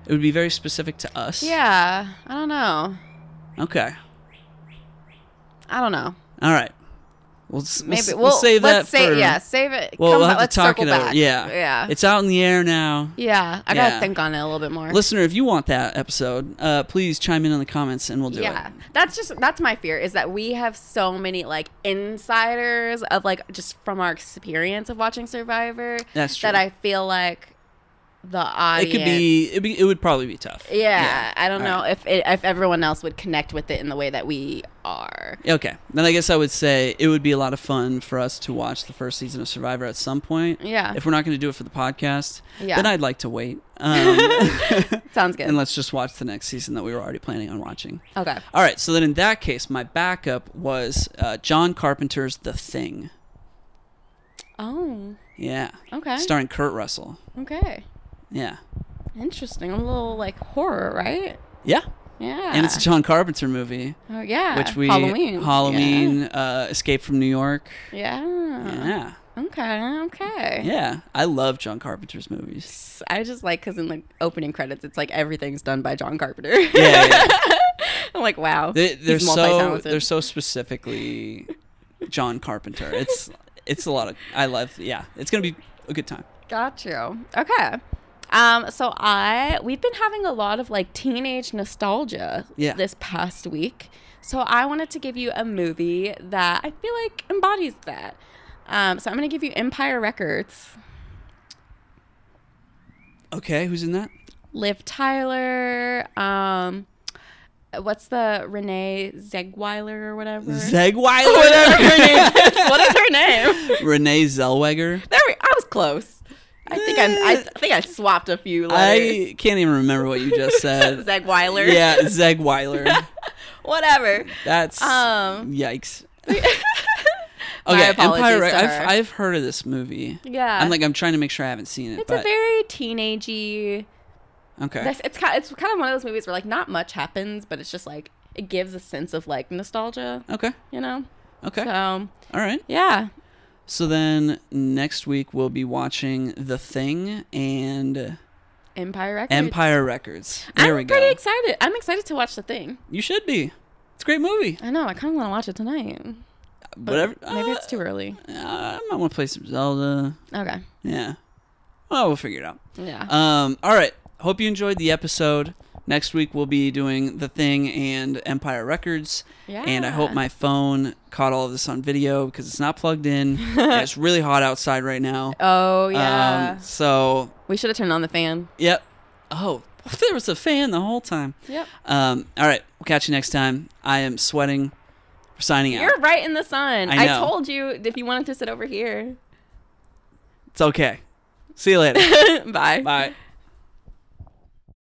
It would be very specific to us. Yeah. I don't know. Okay. I don't know. All right. We'll Maybe we'll, we'll save that say for. yeah, save it. Well, Come we'll have to talk it over. Yeah. Yeah. It's out in the air now. yeah. I gotta think on it a little bit more. Listener, if you want that episode, uh, please chime in in the comments and we'll do yeah it. Yeah, that's just that's my fear is that we have so many like insiders of like just from our experience of watching survivor That's true. that i feel like the audience It could be. It, be. it would probably be tough. yeah, i don't All know right. if it, if everyone else would connect with it in the way that we are Okay. Then I guess I would say it would be a lot of fun for us to watch the first season of Survivor at some point. yeah If we're not going to do it for the podcast, Yeah. then I'd like to wait. Um, sounds good and let's just watch the next season that we were already planning on watching. okay All right. So then in that case, my backup was uh, John Carpenter's The Thing. oh Yeah. okay Starring Kurt Russell. okay Yeah. interesting a little like horror right Yeah. yeah And it's a John Carpenter movie, oh, yeah which we halloween Halloween, uh, Escape from New York. yeah, Yeah. yeah. okay okay Yeah. I love John Carpenter's movies. I just like because in the opening credits, it's like everything's done by John Carpenter. Yeah. yeah. I'm like, wow. They, they're he's so they're so specifically John Carpenter. It's it's a lot of I love yeah. It's gonna be a good time. Got you. Okay. Um, so I we've been having a lot of like teenage nostalgia Yeah. this past week. So I wanted to give you a movie that I feel like embodies that. Um, so I'm gonna give you Empire Records. Okay, who's in that? Liv Tyler. Um, what's the Renee Zegweiler or whatever? Zegweiler. whatever her name is. What is her name? Renee Zellweger. There we. I was close. I think I, I think I swapped a few letters. I can't even remember what you just said. Zegweiler. yeah, Zegweiler. Whatever. That's Um. yikes. Okay, Empire. to I've. I've heard of this movie. Yeah. I'm like I'm trying to make sure I haven't seen it. It's but a very teenagey. okay. It's it's kind it's kind of one of those movies where like not much happens, but it's just like it gives a sense of like nostalgia. Okay. You know. Okay. So All right. yeah. So then next week we'll be watching The Thing and Empire Records. Empire Records. There I'm we go. pretty excited. I'm excited to watch the thing. You should be. It's a great movie. I know. I kind of want to watch it tonight. But Whatever. Maybe uh, it's too early. uh, I might want to play some Zelda. Okay. Yeah. Well, we'll figure it out. Yeah. Um. All right. Hope you enjoyed the episode. Next week we'll be doing The Thing and Empire Records. Yeah. And I hope my phone caught all of this on video because it's not plugged in. it's really hot outside right now. Oh yeah. Um, so, we should have turned on the fan. yep. Oh, there was a fan the whole time. Yep. Um, all right. We'll catch you next time. I am sweating. We're signing out. You're right in the sun. I I, told you if you wanted to sit over here. It's okay. See you later. Bye. Bye.